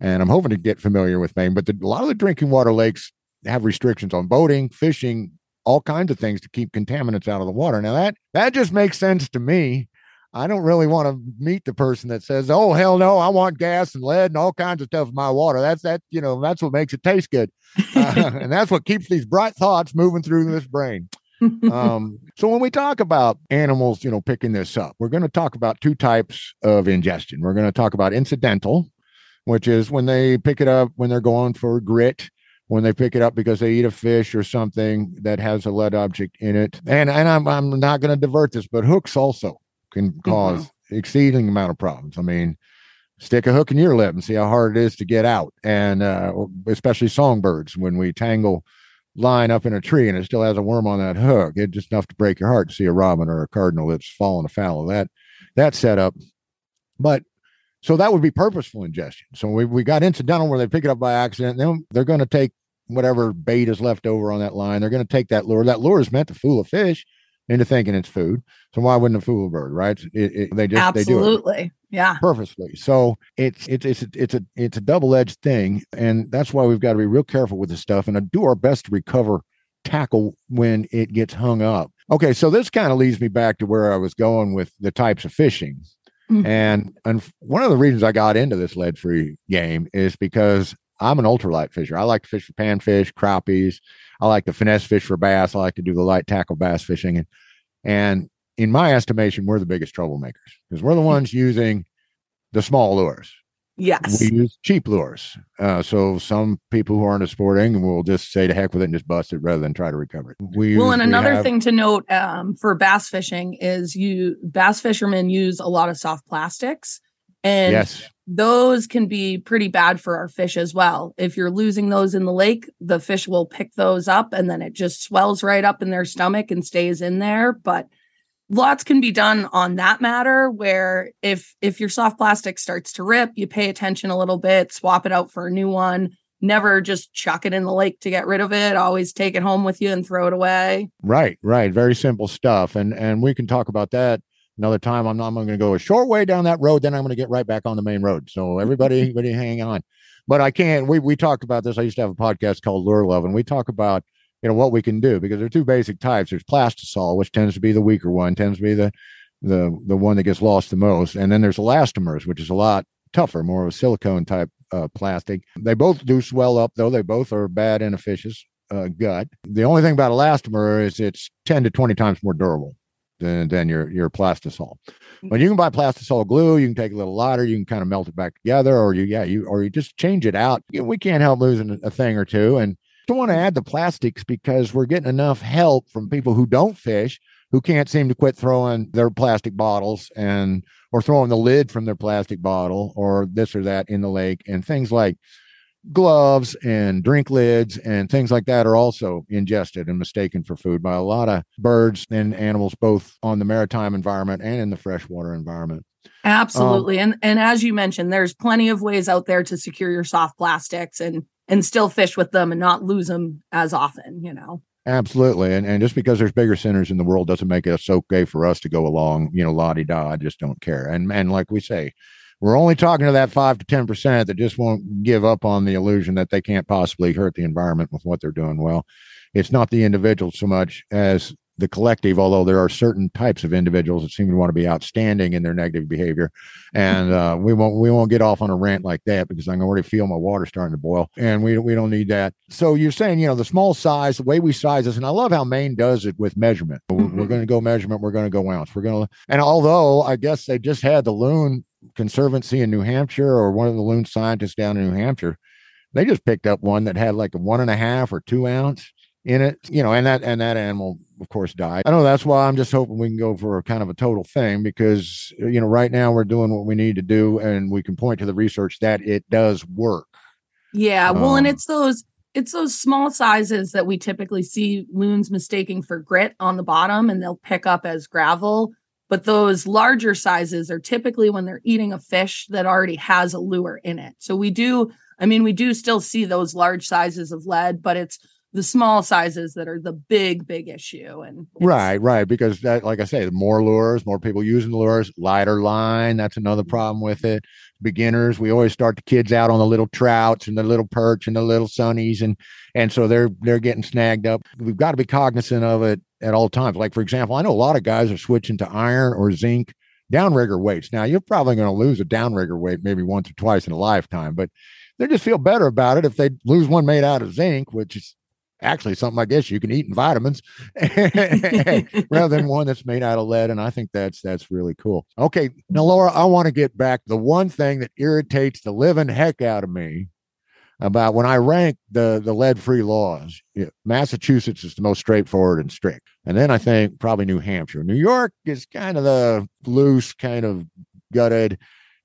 and I'm hoping to get familiar with Maine, but the, a lot of the drinking water lakes have restrictions on boating, fishing, all kinds of things to keep contaminants out of the water. Now that that just makes sense to me. I don't really want to meet the person that says, "Oh hell no, I want gas and lead and all kinds of stuff in my water." That's that you know that's what makes it taste good, uh, and that's what keeps these bright thoughts moving through this brain. Um, so when we talk about animals, you know, picking this up, we're going to talk about two types of ingestion. We're going to talk about incidental, which is when they pick it up when they're going for grit, when they pick it up because they eat a fish or something that has a lead object in it. And and I'm I'm not going to divert this, but hooks also can cause exceeding amount of problems. I mean, stick a hook in your lip and see how hard it is to get out, and uh, especially songbirds when we tangle line up in a tree and it still has a worm on that hook. It's just enough to break your heart to see a robin or a cardinal that's fallen afoul of that that setup. But so that would be purposeful ingestion. So we, we got incidental where they pick it up by accident. Then they're going to take whatever bait is left over on that line. They're going to take that lure. That lure is meant to fool a fish into thinking it's food. So why wouldn't it fool a bird, right? It, it, they just they do it Absolutely. Yeah. purposely. So it's it's it's a, it's a it's a double edged thing, and that's why we've got to be real careful with this stuff and do our best to recover tackle when it gets hung up. Okay, so this kind of leads me back to where I was going with the types of fishing. Mhm. And and one of the reasons I got into this lead free game is because I'm an ultralight fisher. I like to fish for panfish, crappies. I like to finesse fish for bass. I like to do the light tackle bass fishing. And, and in my estimation, we're the biggest troublemakers because we're the ones using the small lures. Yes. We use cheap lures. Uh, so some people who aren't as sporting will just say to heck with it and just bust it rather than try to recover it. We well, use- and we another have- thing to note um, for bass fishing is you bass fishermen use a lot of soft plastics, and yes, those can be pretty bad for our fish as well. If you're losing those in the lake, the fish will pick those up, and then it just swells right up in their stomach and stays in there. But lots can be done on that matter where if if your soft plastic starts to rip you pay attention a little bit swap it out for a new one never just chuck it in the lake to get rid of it always take it home with you and throw it away right, right. Very simple stuff. And and we can talk about that another time. I'm not I'm going to go a short way down that road, then I'm going to get right back on the main road. So everybody, everybody hang on. But I can't. We we talked about this. I used to have a podcast called Lure Love, and we talk about you know what we can do because there are two basic types. There's plastisol, which tends to be the weaker one, tends to be the the the one that gets lost the most, and then there's elastomers, which is a lot tougher, more of a silicone type uh, plastic. They both do swell up, though. They both are bad in a fish's uh, gut. The only thing about elastomer is it's 10 to 20 times more durable than, than your your plastisol. But you can buy plastisol glue. You can take a little lighter. You can kind of melt it back together, or you yeah you or you just change it out. We can't help losing a thing or two, and don't want to add the plastics because we're getting enough help from people who don't fish who can't seem to quit throwing their plastic bottles and or throwing the lid from their plastic bottle or this or that in the lake. And things like gloves and drink lids and things like that are also ingested and mistaken for food by a lot of birds and animals both on the maritime environment and in the freshwater environment. Absolutely. And and as you mentioned there's plenty of ways out there to secure your soft plastics and and still fish with them and not lose them as often you know absolutely and, and just because there's bigger centers in the world doesn't make it so okay for us to go along you know la-di-da i just don't care and and like we say we're only talking to that five to ten percent that just won't give up on the illusion that they can't possibly hurt the environment with what they're doing. Well, it's not the individual so much as the collective, although there are certain types of individuals that seem to want to be outstanding in their negative behavior. And uh, we won't we won't get off on a rant like that because I can already feel my water starting to boil. And we we don't need that. So you're saying, you know, the small size, the way we size this, and I love how Maine does it with measurement. We're- We're going to go measurement, we're going to go ounce. We're going to and although I guess they just had the loon conservancy in New Hampshire or one of the loon scientists down in New Hampshire, they just picked up one that had like a one and a half or two ounce in it, you know, and that and that animal, of course, died. I know that's why I'm just hoping we can go for a kind of a total thing because you know, right now we're doing what we need to do, and we can point to the research that it does work. Yeah, well, and Um, it's those it's those small sizes that we typically see loons mistaking for grit on the bottom and they'll pick up as gravel. But those larger sizes are typically when they're eating a fish that already has a lure in it. So we do, I mean, we do still see those large sizes of lead, but it's the small sizes that are the big, big issue. And Right, right. Because that, like I say, the more lures, more people using the lures, lighter line. That's another mm-hmm. problem with it. Beginners, we always start the kids out on the little trouts and the little perch and the little sunnies, and and so they're they're getting snagged up. We've got to be cognizant of it at all times. Like for example, I know a lot of guys are switching to iron or zinc downrigger weights. Now you're probably going to lose a downrigger weight maybe once or twice in a lifetime, but they just feel better about it if they lose one made out of zinc, which is actually something I guess you can eat in vitamins rather than one that's made out of lead. And I think that's that's really cool. Okay, now Laura, I want to get back the one thing that irritates the living heck out of me about when I rank the the lead free laws. Massachusetts is the most straightforward and strict, and then I think probably New Hampshire. New York is kind of the loose, kind of gutted.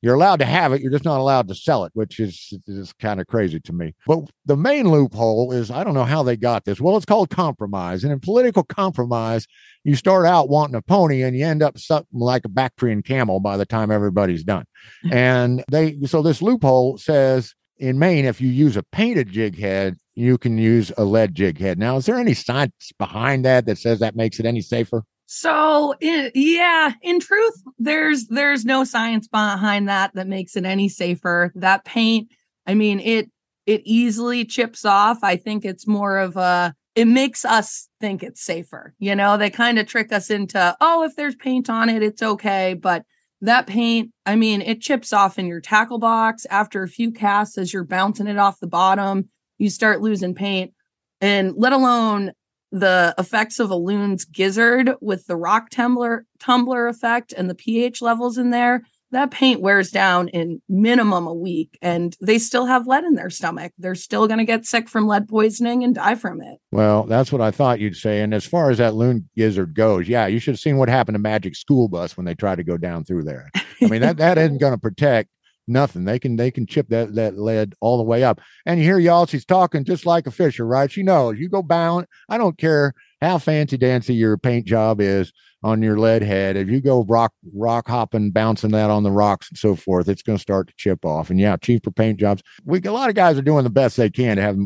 You're allowed to have it, you're just not allowed to sell it, which is is kind of crazy to me. But the main loophole is I don't know how they got this. Well, it's called compromise, and in political compromise, you start out wanting a pony and you end up something like a Bactrian camel by the time everybody's done. and they so this loophole says in Maine, if you use a painted jig head, you can use a lead jig head. Now, is there any science behind that that says that makes it any safer? So yeah, in truth, there's there's no science behind that that makes it any safer. That paint, I mean, it it easily chips off. I think it's more of a it makes us think it's safer. You know, they kind of trick us into, oh, if there's paint on it, it's okay. But that paint, I mean, it chips off in your tackle box after a few casts as you're bouncing it off the bottom. You start losing paint, and let alone the effects of a loon's gizzard with the rock tumbler tumbler effect and the pH levels in there that paint wears down in minimum a week and they still have lead in their stomach. They're still going to get sick from lead poisoning and die from it. Well, that's what I thought you'd say. And as far as that loon gizzard goes, yeah, you should have seen what happened to Magic School Bus when they tried to go down through there. I mean, that, that isn't going to protect nothing. They can they can chip that that lead all the way up. And you hear y'all, she's talking just like a fisher, right? She knows you go bound. I don't care how fancy dancy your paint job is on your lead head. If you go rock rock hopping, bouncing that on the rocks and so forth, it's going to start to chip off. And yeah, cheaper paint jobs. We a lot of guys are doing the best they can to have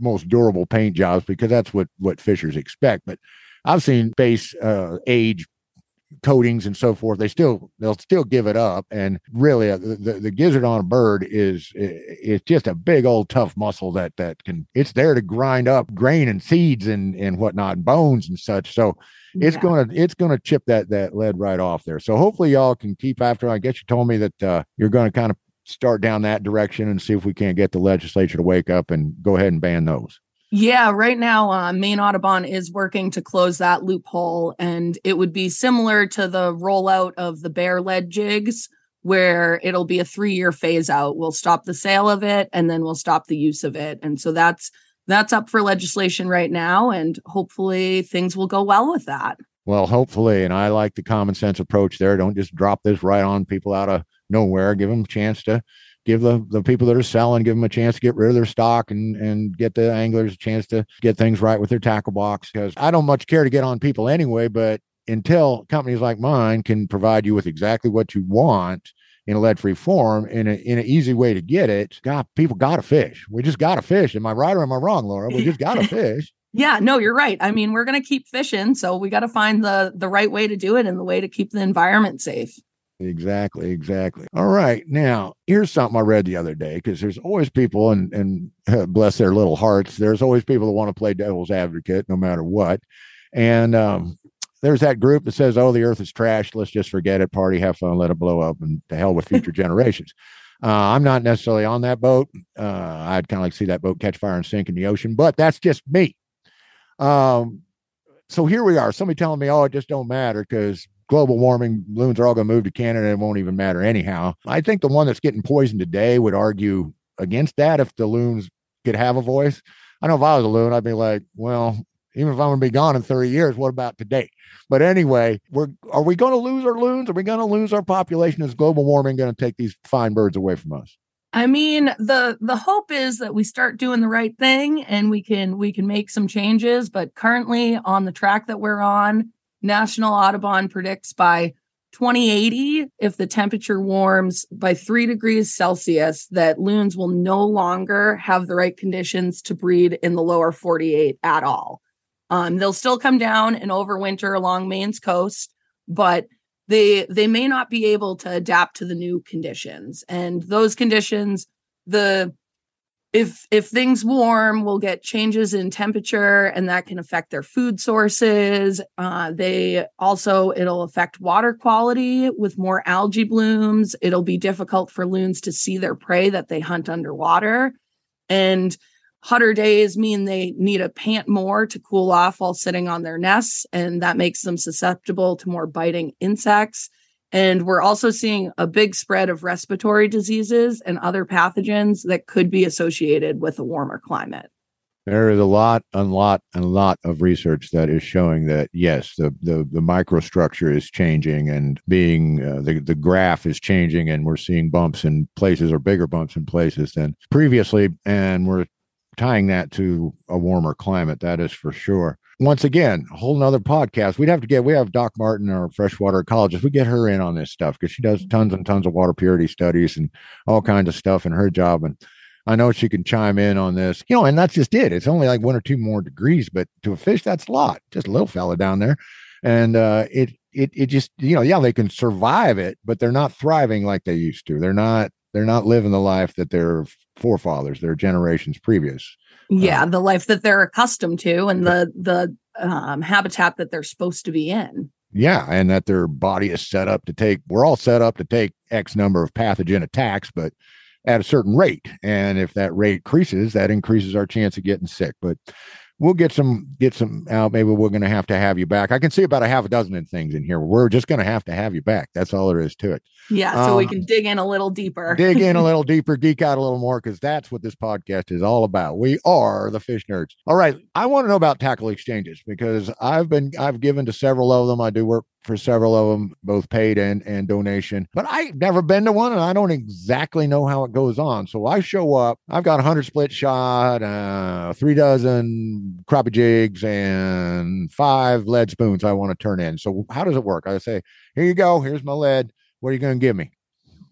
most durable paint jobs because that's what what fishers expect. But I've seen base uh, age coatings and so forth they still they'll still give it up. And really uh, the, the gizzard on a bird is it's just a big old tough muscle that that can it's there to grind up grain and seeds and and whatnot bones and such. So it's yeah. gonna it's gonna chip that that lead right off there. So hopefully y'all can keep after i guess you told me that uh, you're gonna kind of start down that direction and see if we can't get the legislature to wake up and go ahead and ban those yeah, right now, uh, Maine Audubon is working to close that loophole, and it would be similar to the rollout of the bare lead jigs, where it'll be a three year phase out. We'll stop the sale of it, and then we'll stop the use of it, and so that's that's up for legislation right now, and hopefully things will go well with that. Well, hopefully, and I like the common sense approach there. Don't just drop this right on people out of nowhere. Give them a chance to give the, the people that are selling, give them a chance to get rid of their stock and, and get the anglers a chance to get things right with their tackle box. Because I don't much care to get on people anyway, but until companies like mine can provide you with exactly what you want in a lead-free form in a in an easy way to get it, God, people gotta fish. We just gotta fish. Am I right or am I wrong, Laura? We just gotta fish. Yeah, no, you're right. I mean, we're gonna keep fishing, so we gotta find the the right way to do it and the way to keep the environment safe. Exactly, exactly. All right. Now, here's something I read the other day because there's always people, and and bless their little hearts, there's always people that want to play devil's advocate no matter what. And um, there's that group that says, "Oh, the Earth is trash. Let's just forget it. Party, have fun, let it blow up, and to hell with future generations." Uh, I'm not necessarily on that boat. Uh, I'd kind of like to see that boat catch fire and sink in the ocean, but that's just me. Um, so here we are. Somebody telling me, "Oh, it just don't matter because global warming, loons are all going to move to Canada. It won't even matter anyhow. I think the one that's getting poisoned today would argue against that if the loons could have a voice. I know if I was a loon, I'd be like, well, even if I'm going to be gone in 30 years, what about today? But anyway, we're are we going to lose our loons? Are we going to lose our population? Is global warming going to take these fine birds away from us? I mean, the the hope is that we start doing the right thing and we can we can make some changes. But currently, on the track that we're on, National Audubon predicts by 2080, if the temperature warms by three degrees Celsius, that loons will no longer have the right conditions to breed in the lower 48 at all. Um, they'll still come down and overwinter along Maine's coast, but they they may not be able to adapt to the new conditions. And those conditions, the if if things warm we'll get changes in temperature and that can affect their food sources. Uh, they also it'll affect water quality with more algae blooms. It'll be difficult for loons to see their prey that they hunt underwater. And hotter days mean they need to pant more to cool off while sitting on their nests and that makes them susceptible to more biting insects and we're also seeing a big spread of respiratory diseases and other pathogens that could be associated with a warmer climate. There is a lot, a lot, a lot of research that is showing that yes, the the, the microstructure is changing and being uh, the the graph is changing, and we're seeing bumps in places or bigger bumps in places than previously, and we're tying that to a warmer climate. That is for sure once again, a whole nother podcast. We'd have to get, we have Doc Martin, our freshwater ecologist. We get her in on this stuff because she does tons and tons of water purity studies and all kinds of stuff in her job. And I know she can chime in on this, you know, and that's just it. It's only like one or two more degrees, but to a fish, that's a lot. Just a little fella down there. And uh, it, it, it just, you know, yeah, they can survive it, but they're not thriving like they used to. They're not, they're not living the life that they're forefathers, their generations previous. Yeah, the life that they're accustomed to and the the um, habitat that they're supposed to be in. Yeah, and that their body is set up to take. We're all set up to take X number of pathogen attacks, but at a certain rate. And if that rate increases, that increases our chance of getting sick. But we'll get some get some out. Maybe we're going to have to have you back. I can see about a half a dozen things in here. We're just going to have to have you back. That's all there is to it. Yeah, so we Um, can dig in a little deeper. Dig in a little deeper, geek out a little more, because that's what this podcast is all about. We are the fish nerds. All right, I want to know about tackle exchanges because I've been I've given to several of them. I do work for several of them, both paid and and donation. But I've never been to one, and I don't exactly know how it goes on. So I show up. I've got a hundred split shot, uh, three dozen crappie jigs, and five lead spoons I want to turn in. So how does it work? I say, here you go. Here's my lead. What are you going to give me?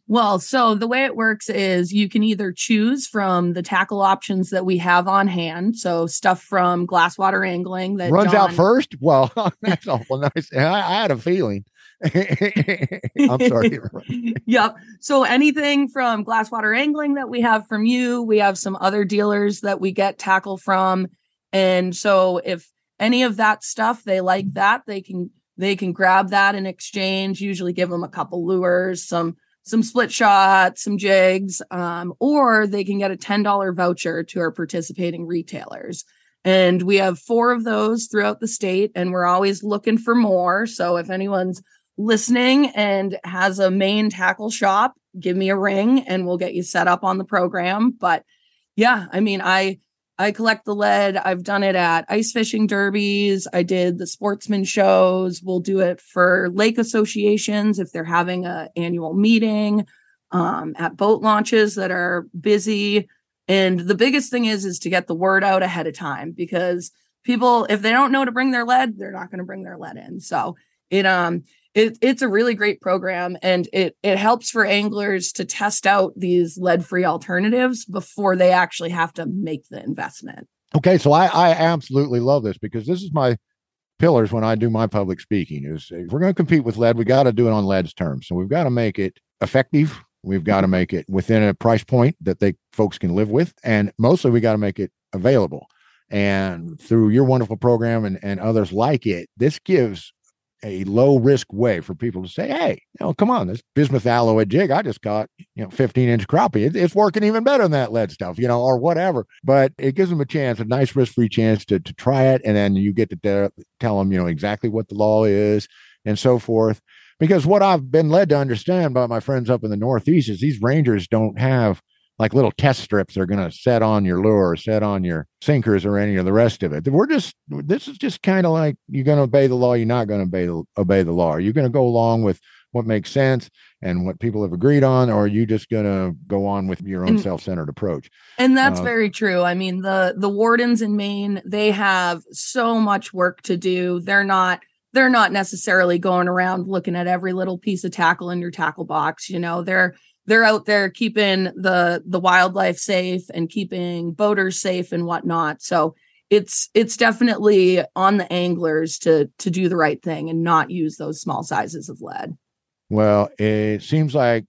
Well, so the way it works is you can either choose from the tackle options that we have on hand. So stuff from glasswater angling that runs out first. Well, that's awful nice. I, I had a feeling. I'm sorry. yep. So anything from glasswater angling that we have from you, we have some other dealers that we get tackle from. And so if any of that stuff they like that, they can they can grab that in exchange, usually give them a couple lures, some some split shots, some jigs, um, or they can get a $10 voucher to our participating retailers. And we have four of those throughout the state, and we're always looking for more. So if anyone's listening and has a Maine tackle shop, give me a ring and we'll get you set up on the program. But yeah, I mean, I I collect the lead. I've done it at ice fishing derbies. I did the sportsman shows. We'll do it for lake associations if they're having a annual meeting, um, at boat launches that are busy. And the biggest thing is is to get the word out ahead of time because people, if they don't know to bring their lead, they're not going to bring their lead in. So it um it, it's a really great program and it it helps for anglers to test out these lead-free alternatives before they actually have to make the investment. Okay, so I, I absolutely love this because this is my pillars when I do my public speaking. Is if we're going to compete with lead, we got to do it on lead's terms. So we've got to make it effective. We've got to make it within a price point that they folks can live with, and mostly we got to make it available. And through your wonderful program and, and others like it, this gives a low risk way for people to say, "Hey, you know, come on, this bismuth alloy jig I just caught, you know, 15 inch crappie. It, it's working even better than that lead stuff, you know, or whatever." But it gives them a chance, a nice risk free chance to to try it, and then you get to te- tell them, you know, exactly what the law is and so forth. Because what I've been led to understand by my friends up in the Northeast is these rangers don't have like little test strips they're going to set on your lure or set on your sinkers or any of the rest of it. We're just, this is just kind of like you're going to obey the law, you're not going to obey the, obey the law. Are you going to go along with what makes sense and what people have agreed on, or are you just going to go on with your own And- self centered approach? And that's Uh, very true. I mean, the the wardens in Maine, they have so much work to do. They're not they're not necessarily going around looking at every little piece of tackle in your tackle box, you know. They're they're out there keeping the the wildlife safe and keeping boaters safe and whatnot. So it's it's definitely on the anglers to to do the right thing and not use those small sizes of lead. Well, it seems like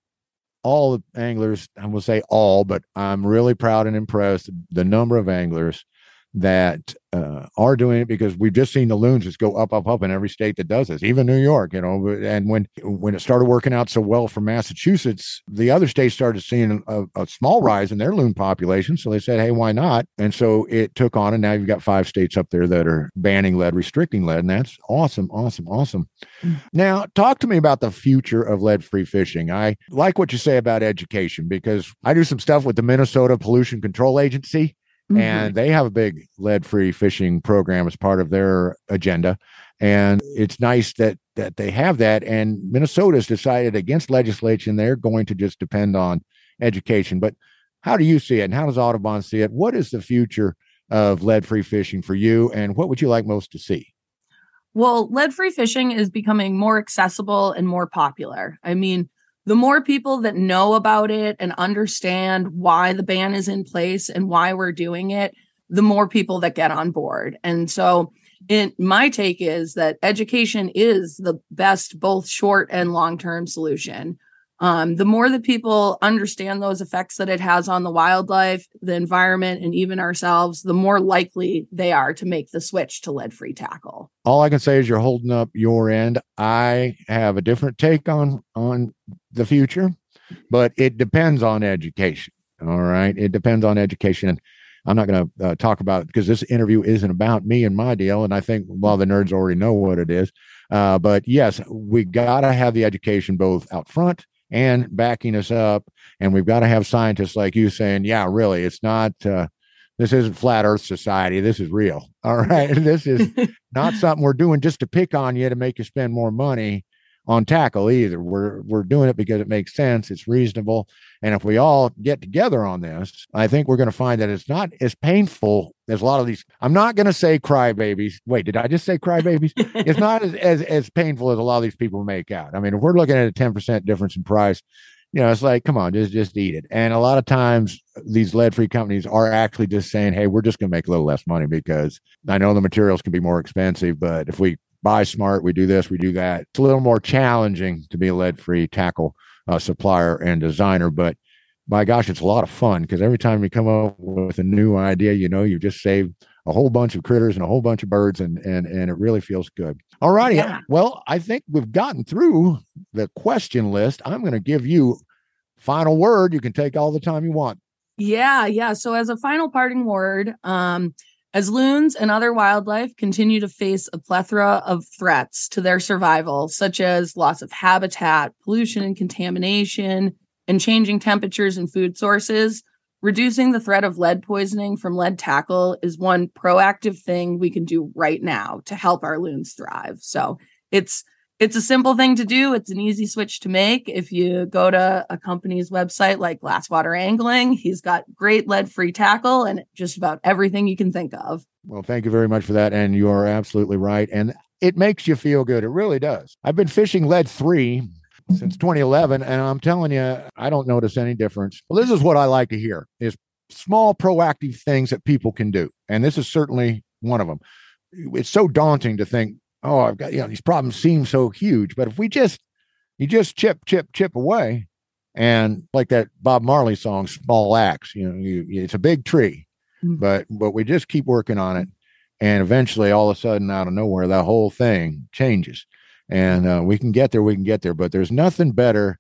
all the anglers, I will say all, but I'm really proud and impressed the number of anglers that uh, are doing it because we've just seen the loons just go up, up, up in every state that does this, even New York, you know. And when when it started working out so well for Massachusetts, the other states started seeing a, a small rise in their loon population. So they said, hey, why not? And so it took on, and now you've got five states up there that are banning lead, restricting lead, and that's awesome, awesome, awesome. Now, talk to me about the future of lead free fishing. I like what you say about education because I do some stuff with the Minnesota Pollution Control Agency, Mhm. and they have a big lead free fishing program as part of their agenda. And it's nice that that they have that. And Minnesota's decided against legislation; they're going to just depend on education. But how do you see it, and how does Audubon see it? What is the future of lead free fishing for you, and what would you like most to see? Well, lead free fishing is becoming more accessible and more popular. I mean, the more people that know about it and understand why the ban is in place and why we're doing it, the more people that get on board. And so, in my take is that education is the best both short and long term solution. Um, the more that people understand those effects that it has on the wildlife, the environment, and even ourselves, the more likely they are to make the switch to lead free tackle. All I can say is you're holding up your end. I have a different take on on the future, but it depends on education. All right, it depends on education. I'm not going to uh, talk about because this interview isn't about me and my deal, and I think well the nerds already know what it is. Uh, but yes, we got to have the education both out front and backing us up, and we've got to have scientists like you saying, "Yeah, really, it's not." Uh, this isn't flat Earth society. This is real. All right, this is not something we're doing just to pick on you to make you spend more money on tackle either. We're we're doing it because it makes sense, it's reasonable, and if we all get together on this, I think we're going to find that it's not as painful as a lot of these. I'm not going to say crybabies. Wait, did I just say crybabies? it's not as, as as painful as a lot of these people make out. I mean, if we're looking at a 10% difference in price, you know, it's like, come on, just just eat it. And a lot of times these lead-free companies are actually just saying, hey, we're just going to make a little less money because I know the materials can be more expensive, but if we buy smart, we do this, we do that. It's a little more challenging to be a lead-free tackle uh, supplier and designer, but my gosh, it's a lot of fun because every time you come up with a new idea, you know, you just saved a whole bunch of critters and a whole bunch of birds, and and and it really feels good. All righty, Yeah. well, I think we've gotten through the question list. I'm going to give you final word. You can take all the time you want. Yeah, yeah. So as a final parting word, um, as loons and other wildlife continue to face a plethora of threats to their survival, such as loss of habitat, pollution and contamination, and changing temperatures and food sources, reducing the threat of lead poisoning from lead tackle is one proactive thing we can do right now to help our loons thrive. So it's it's a simple thing to do. It's an easy switch to make. If you go to a company's website like Glasswater Angling, he's got great lead free tackle and just about everything you can think of. Well, thank you very much for that. And you are absolutely right. And it makes you feel good. It really does. I've been fishing lead three since 2011, and I'm telling you, I don't notice any difference. Well, this is what I like to hear is small proactive things that people can do. And this is certainly one of them. It's so daunting to think, oh, I've got, you know, these problems seem so huge. But if we just, you just chip, chip, chip away, and like that Bob Marley song, Small Axe, you know, you, it's a big tree, Mm. but, but we just keep working on it. And eventually, all of a sudden, out of nowhere, that whole thing changes. And uh, we can get there, we can get there. But there's nothing better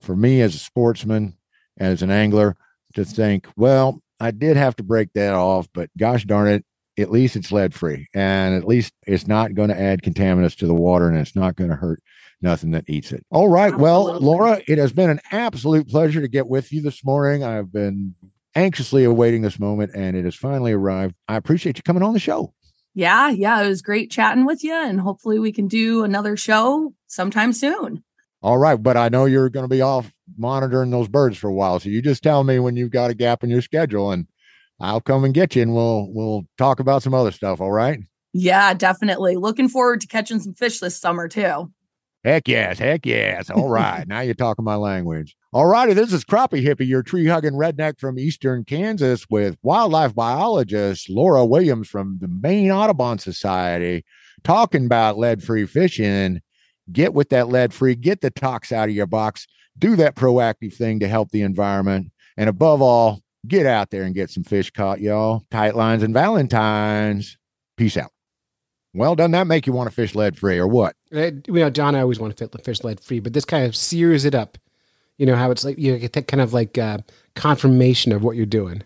for me as a sportsman, as an angler, to think, well, I did have to break that off, but gosh darn it, at least it's lead free. And at least it's not going to add contaminants to the water and it's not going to hurt nothing that eats it. All right. Well, Laura, it has been an absolute pleasure to get with you this morning. I've been anxiously awaiting this moment and it has finally arrived. I appreciate you coming on the show. Yeah, yeah. It was great chatting with you, and hopefully we can do another show sometime soon. All right, but I know you're going to be off monitoring those birds for a while, so you just tell me when you've got a gap in your schedule, and I'll come and get you, and we'll we'll talk about some other stuff. All right? Yeah, definitely. Looking forward to catching some fish this summer too. Heck yes, heck yes. All right, now you're talking my language. All righty, this is Crappie Hippie, your tree hugging redneck from Eastern Kansas, with wildlife biologist Laura Williams from the Maine Audubon Society, talking about lead free fishing. Get with that lead free, get the tox out of your box, do that proactive thing to help the environment. And above all, get out there and get some fish caught, y'all. Tight lines and Valentines. Peace out. Well, doesn't that make you want to fish lead free or what? Uh, you know, John, I always want to fish lead free, but this kind of sears it up. You know how it's like you get that kind of like uh, confirmation of what you're doing.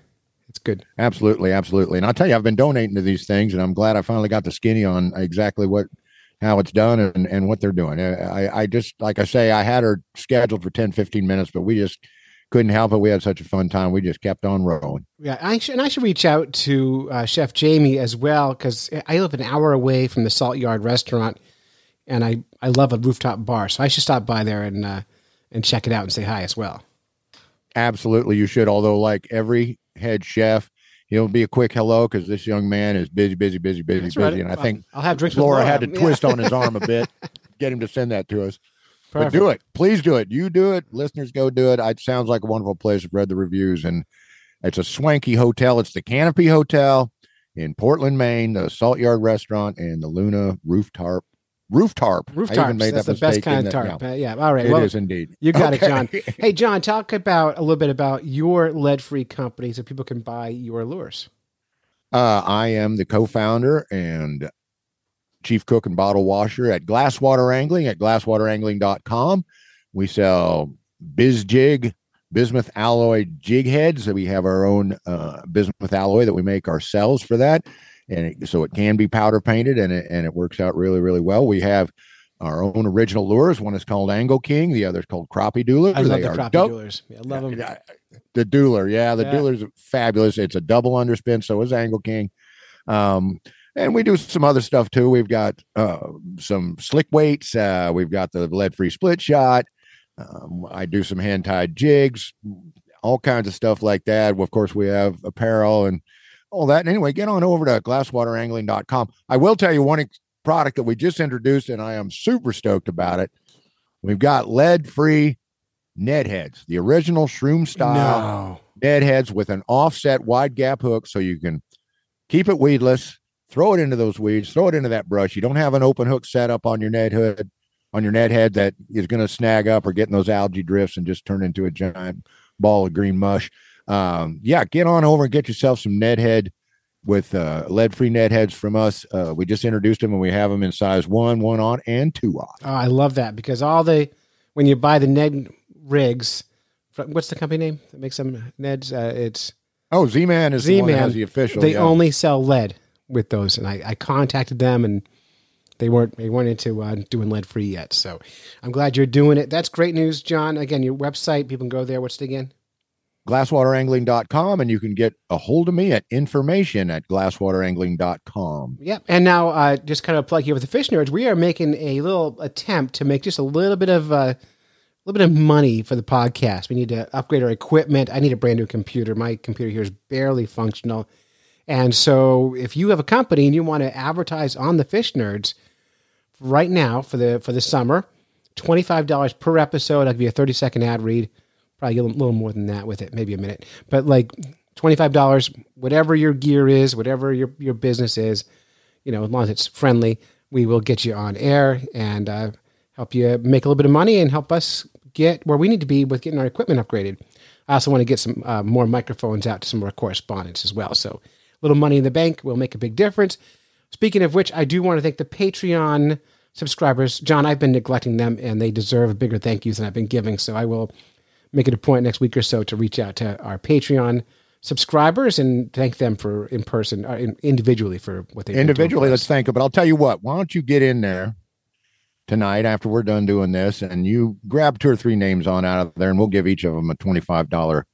It's good. Absolutely, absolutely. And I'll tell you, I've been donating to these things, and I'm glad I finally got the skinny on exactly what how it's done and, and what they're doing. I, I just like I say, I had her scheduled for 10, 15 minutes, but we just couldn't help it. We had such a fun time. We just kept on rolling. Yeah, I should, and I should reach out to uh, Chef Jamie as well because I live an hour away from the Salt Yard restaurant, and I, I love a rooftop bar, so I should stop by there and uh, and check it out and say hi as well. Absolutely, you should. Although, like every head chef, he'll be a quick hello because this young man is busy, busy, busy, busy, That's busy. right. And I think I'll have drinks. with Laura had to Yeah. twist on his arm a bit, get him to send that to us. But do it. Please do it. You do it. Listeners, go do it. It sounds like a wonderful place. I've read the reviews, and it's a swanky hotel. It's the Canopy Hotel in Portland, Maine, the Salt Yard Restaurant, and the Luna Rooftop roof tarp. Roof I even tarps. made That's that the best kind of tarp. yeah. Uh, Yeah. All right. It well, is indeed. You got it, John. Hey, John, talk about a little bit about your lead-free company so people can buy your lures. Uh, I am the co-founder and chief cook and bottle washer at Glasswater Angling at glasswaterangling.com. We sell biz jig, bismuth alloy jig heads. We have our own uh, bismuth alloy that we make ourselves for that. And it, so it can be powder painted and it, and it works out really, really well. We have our own original lures. One is called Angle King. The other is called Crappie Doodler. I love They the crappie dope. Yeah, I love them. The Dueler, yeah, the Yeah. Dueler's fabulous. It's a double underspin, so is Angle King. Um, and we do some other stuff too. We've got uh, some slick weights. Uh, we've got the lead-free split shot. Um, I do some hand-tied jigs, all kinds of stuff like that. Of course, we have apparel and all that. And anyway, get on over to glasswaterangling.com. I will tell you one ex- product that we just introduced, and I am super stoked about it. We've got lead-free Ned heads, the original shroom style No. Ned heads with an offset wide gap hook so you can keep it weedless, throw it into those weeds, throw it into that brush. You don't have an open hook set up on your net hood, on your Ned head that is going to snag up or get in those algae drifts and just turn into a giant ball of green mush. Um, yeah, get on over and get yourself some Ned head with uh, lead free Ned heads from us. Uh, we just introduced them and we have them in size one, one on, and two on. Oh, I love that because all the when you buy the Ned rigs, what's the company name that makes them Neds? Uh, it's Oh, Z Man is the one that Z-Man. has the official. they yeah. only sell lead with those, and I, I contacted them and they weren't they weren't into uh, doing lead free yet. So I'm glad you're doing it. That's great news, John. Again, your website people can go there. What's it again? glasswaterangling.com and you can get a hold of me at information at glasswaterangling.com. Yep. And now, uh, just kind of plug here with the fish nerds, we are making a little attempt to make just a little bit of uh, a little bit of money for the podcast. We need to upgrade our equipment. I need a brand new computer. My computer here is barely functional. And so, if you have a company and you want to advertise on the fish nerds right now for the for the summer, twenty five dollars per episode. I'll give you a thirty second ad read. Probably a little, more than that with it, maybe a minute. But like twenty five dollars, whatever your gear is, whatever your your business is, you know, as long as it's friendly, we will get you on air and uh, help you make a little bit of money and help us get where we need to be with getting our equipment upgraded. I also want to get some uh, more microphones out to some of our correspondents as well. So, little money in the bank will make a big difference. Speaking of which, I do want to thank the Patreon subscribers. John, I've been neglecting them and they deserve bigger thank yous than I've been giving. So, I will make it a point next week or so to reach out to our Patreon subscribers and thank them for in person, uh, in, individually for what they Individually, let's thank them. But I'll tell you what, why don't you get in there tonight after we're done doing this and you grab two or three names on out of there and we'll give each of them a $25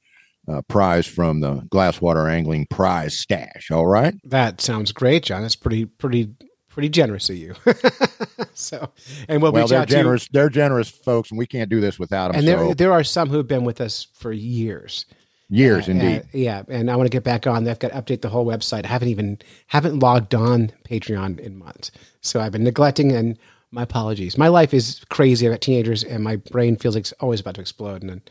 uh, prize from the Glasswater Angling Prize Stash. All right. That sounds great, John. That's pretty, pretty, pretty generous of you. so, and we'll, Well, they're generous. They're generous folks, and we can't do this without them. And there, so, there are some who've been with us for years. years, Uh, indeed. uh, yeah, and I want to get back on. I've got to update the whole website. I haven't even haven't logged on Patreon in months, so I've been neglecting. And my apologies. My life is crazy. I've got teenagers, and my brain feels like it's always about to explode, and then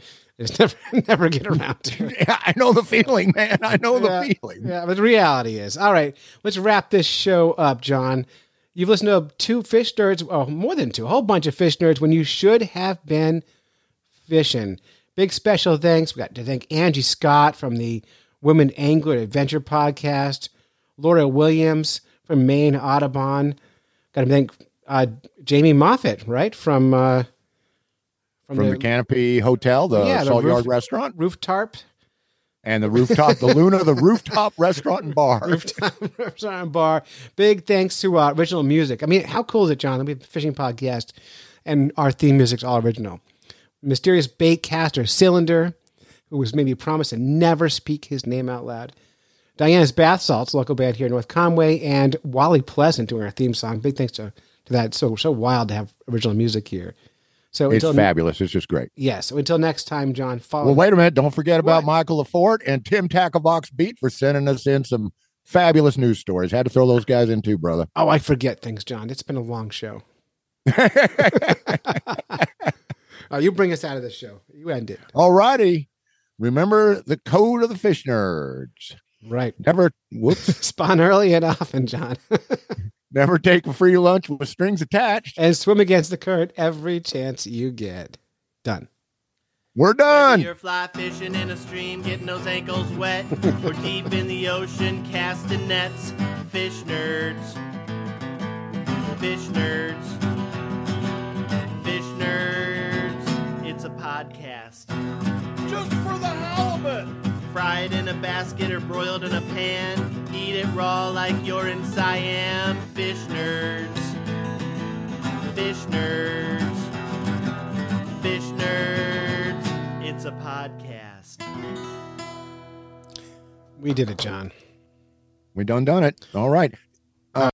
just never never get around to it. yeah, I know the feeling, man. I know the feeling. Yeah, but the reality is, all right, let's wrap this show up, John. You've listened to two fish nerds, oh, more than two, a whole bunch of fish nerds when you should have been fishing. Big special thanks. We got to thank Angie Scott from the Woman Angler Adventure Podcast, Laura Williams from Maine Audubon. Got to thank uh, Jamie Moffat, right from uh, From the Canopy Hotel, the Yeah, the Salt roof- Yard Restaurant, Roof Tarp and the rooftop, the Luna, the rooftop restaurant and bar. Rooftop Restaurant and Bar. Big thanks to uh, original music. I mean, how cool is it, John? that We have a fishing podcast and our theme music's all original. Mysterious bait caster Cylinder, who was maybe promised to never speak his name out loud. Diana's Bath Salts, local band here in North Conway, and Wally Pleasant doing our theme song. Big thanks to, to that. So so wild to have original music here. So It's until fabulous. It's just great. yes, so until next time, John. Follow. Well, wait a minute. Don't forget about What? Michael Leforte and Tim Tacklebox Bete for sending us in some fabulous news stories. Had to throw those guys in too, brother. oh, I forget things, John. It's been a long show. Oh, you bring us out of this show. You end it. All righty. Remember the code of the fish nerds. Right. Never, whoops, Spawn early and often, John. Never take a free lunch with strings attached. And swim against the current every chance you get. Done. We're Whether done. you're fly fishing in a stream, getting those ankles wet, or deep in the ocean, casting nets. Fish nerds. Fish nerds. Fish nerds. It's a podcast. Just for the halibut. Fried in a basket or broiled in a pan. Eat it raw like you're in Siam. Fish nerds. Fish nerds. Fish Nerds. It's a podcast. We did it, John. We done done it. All right.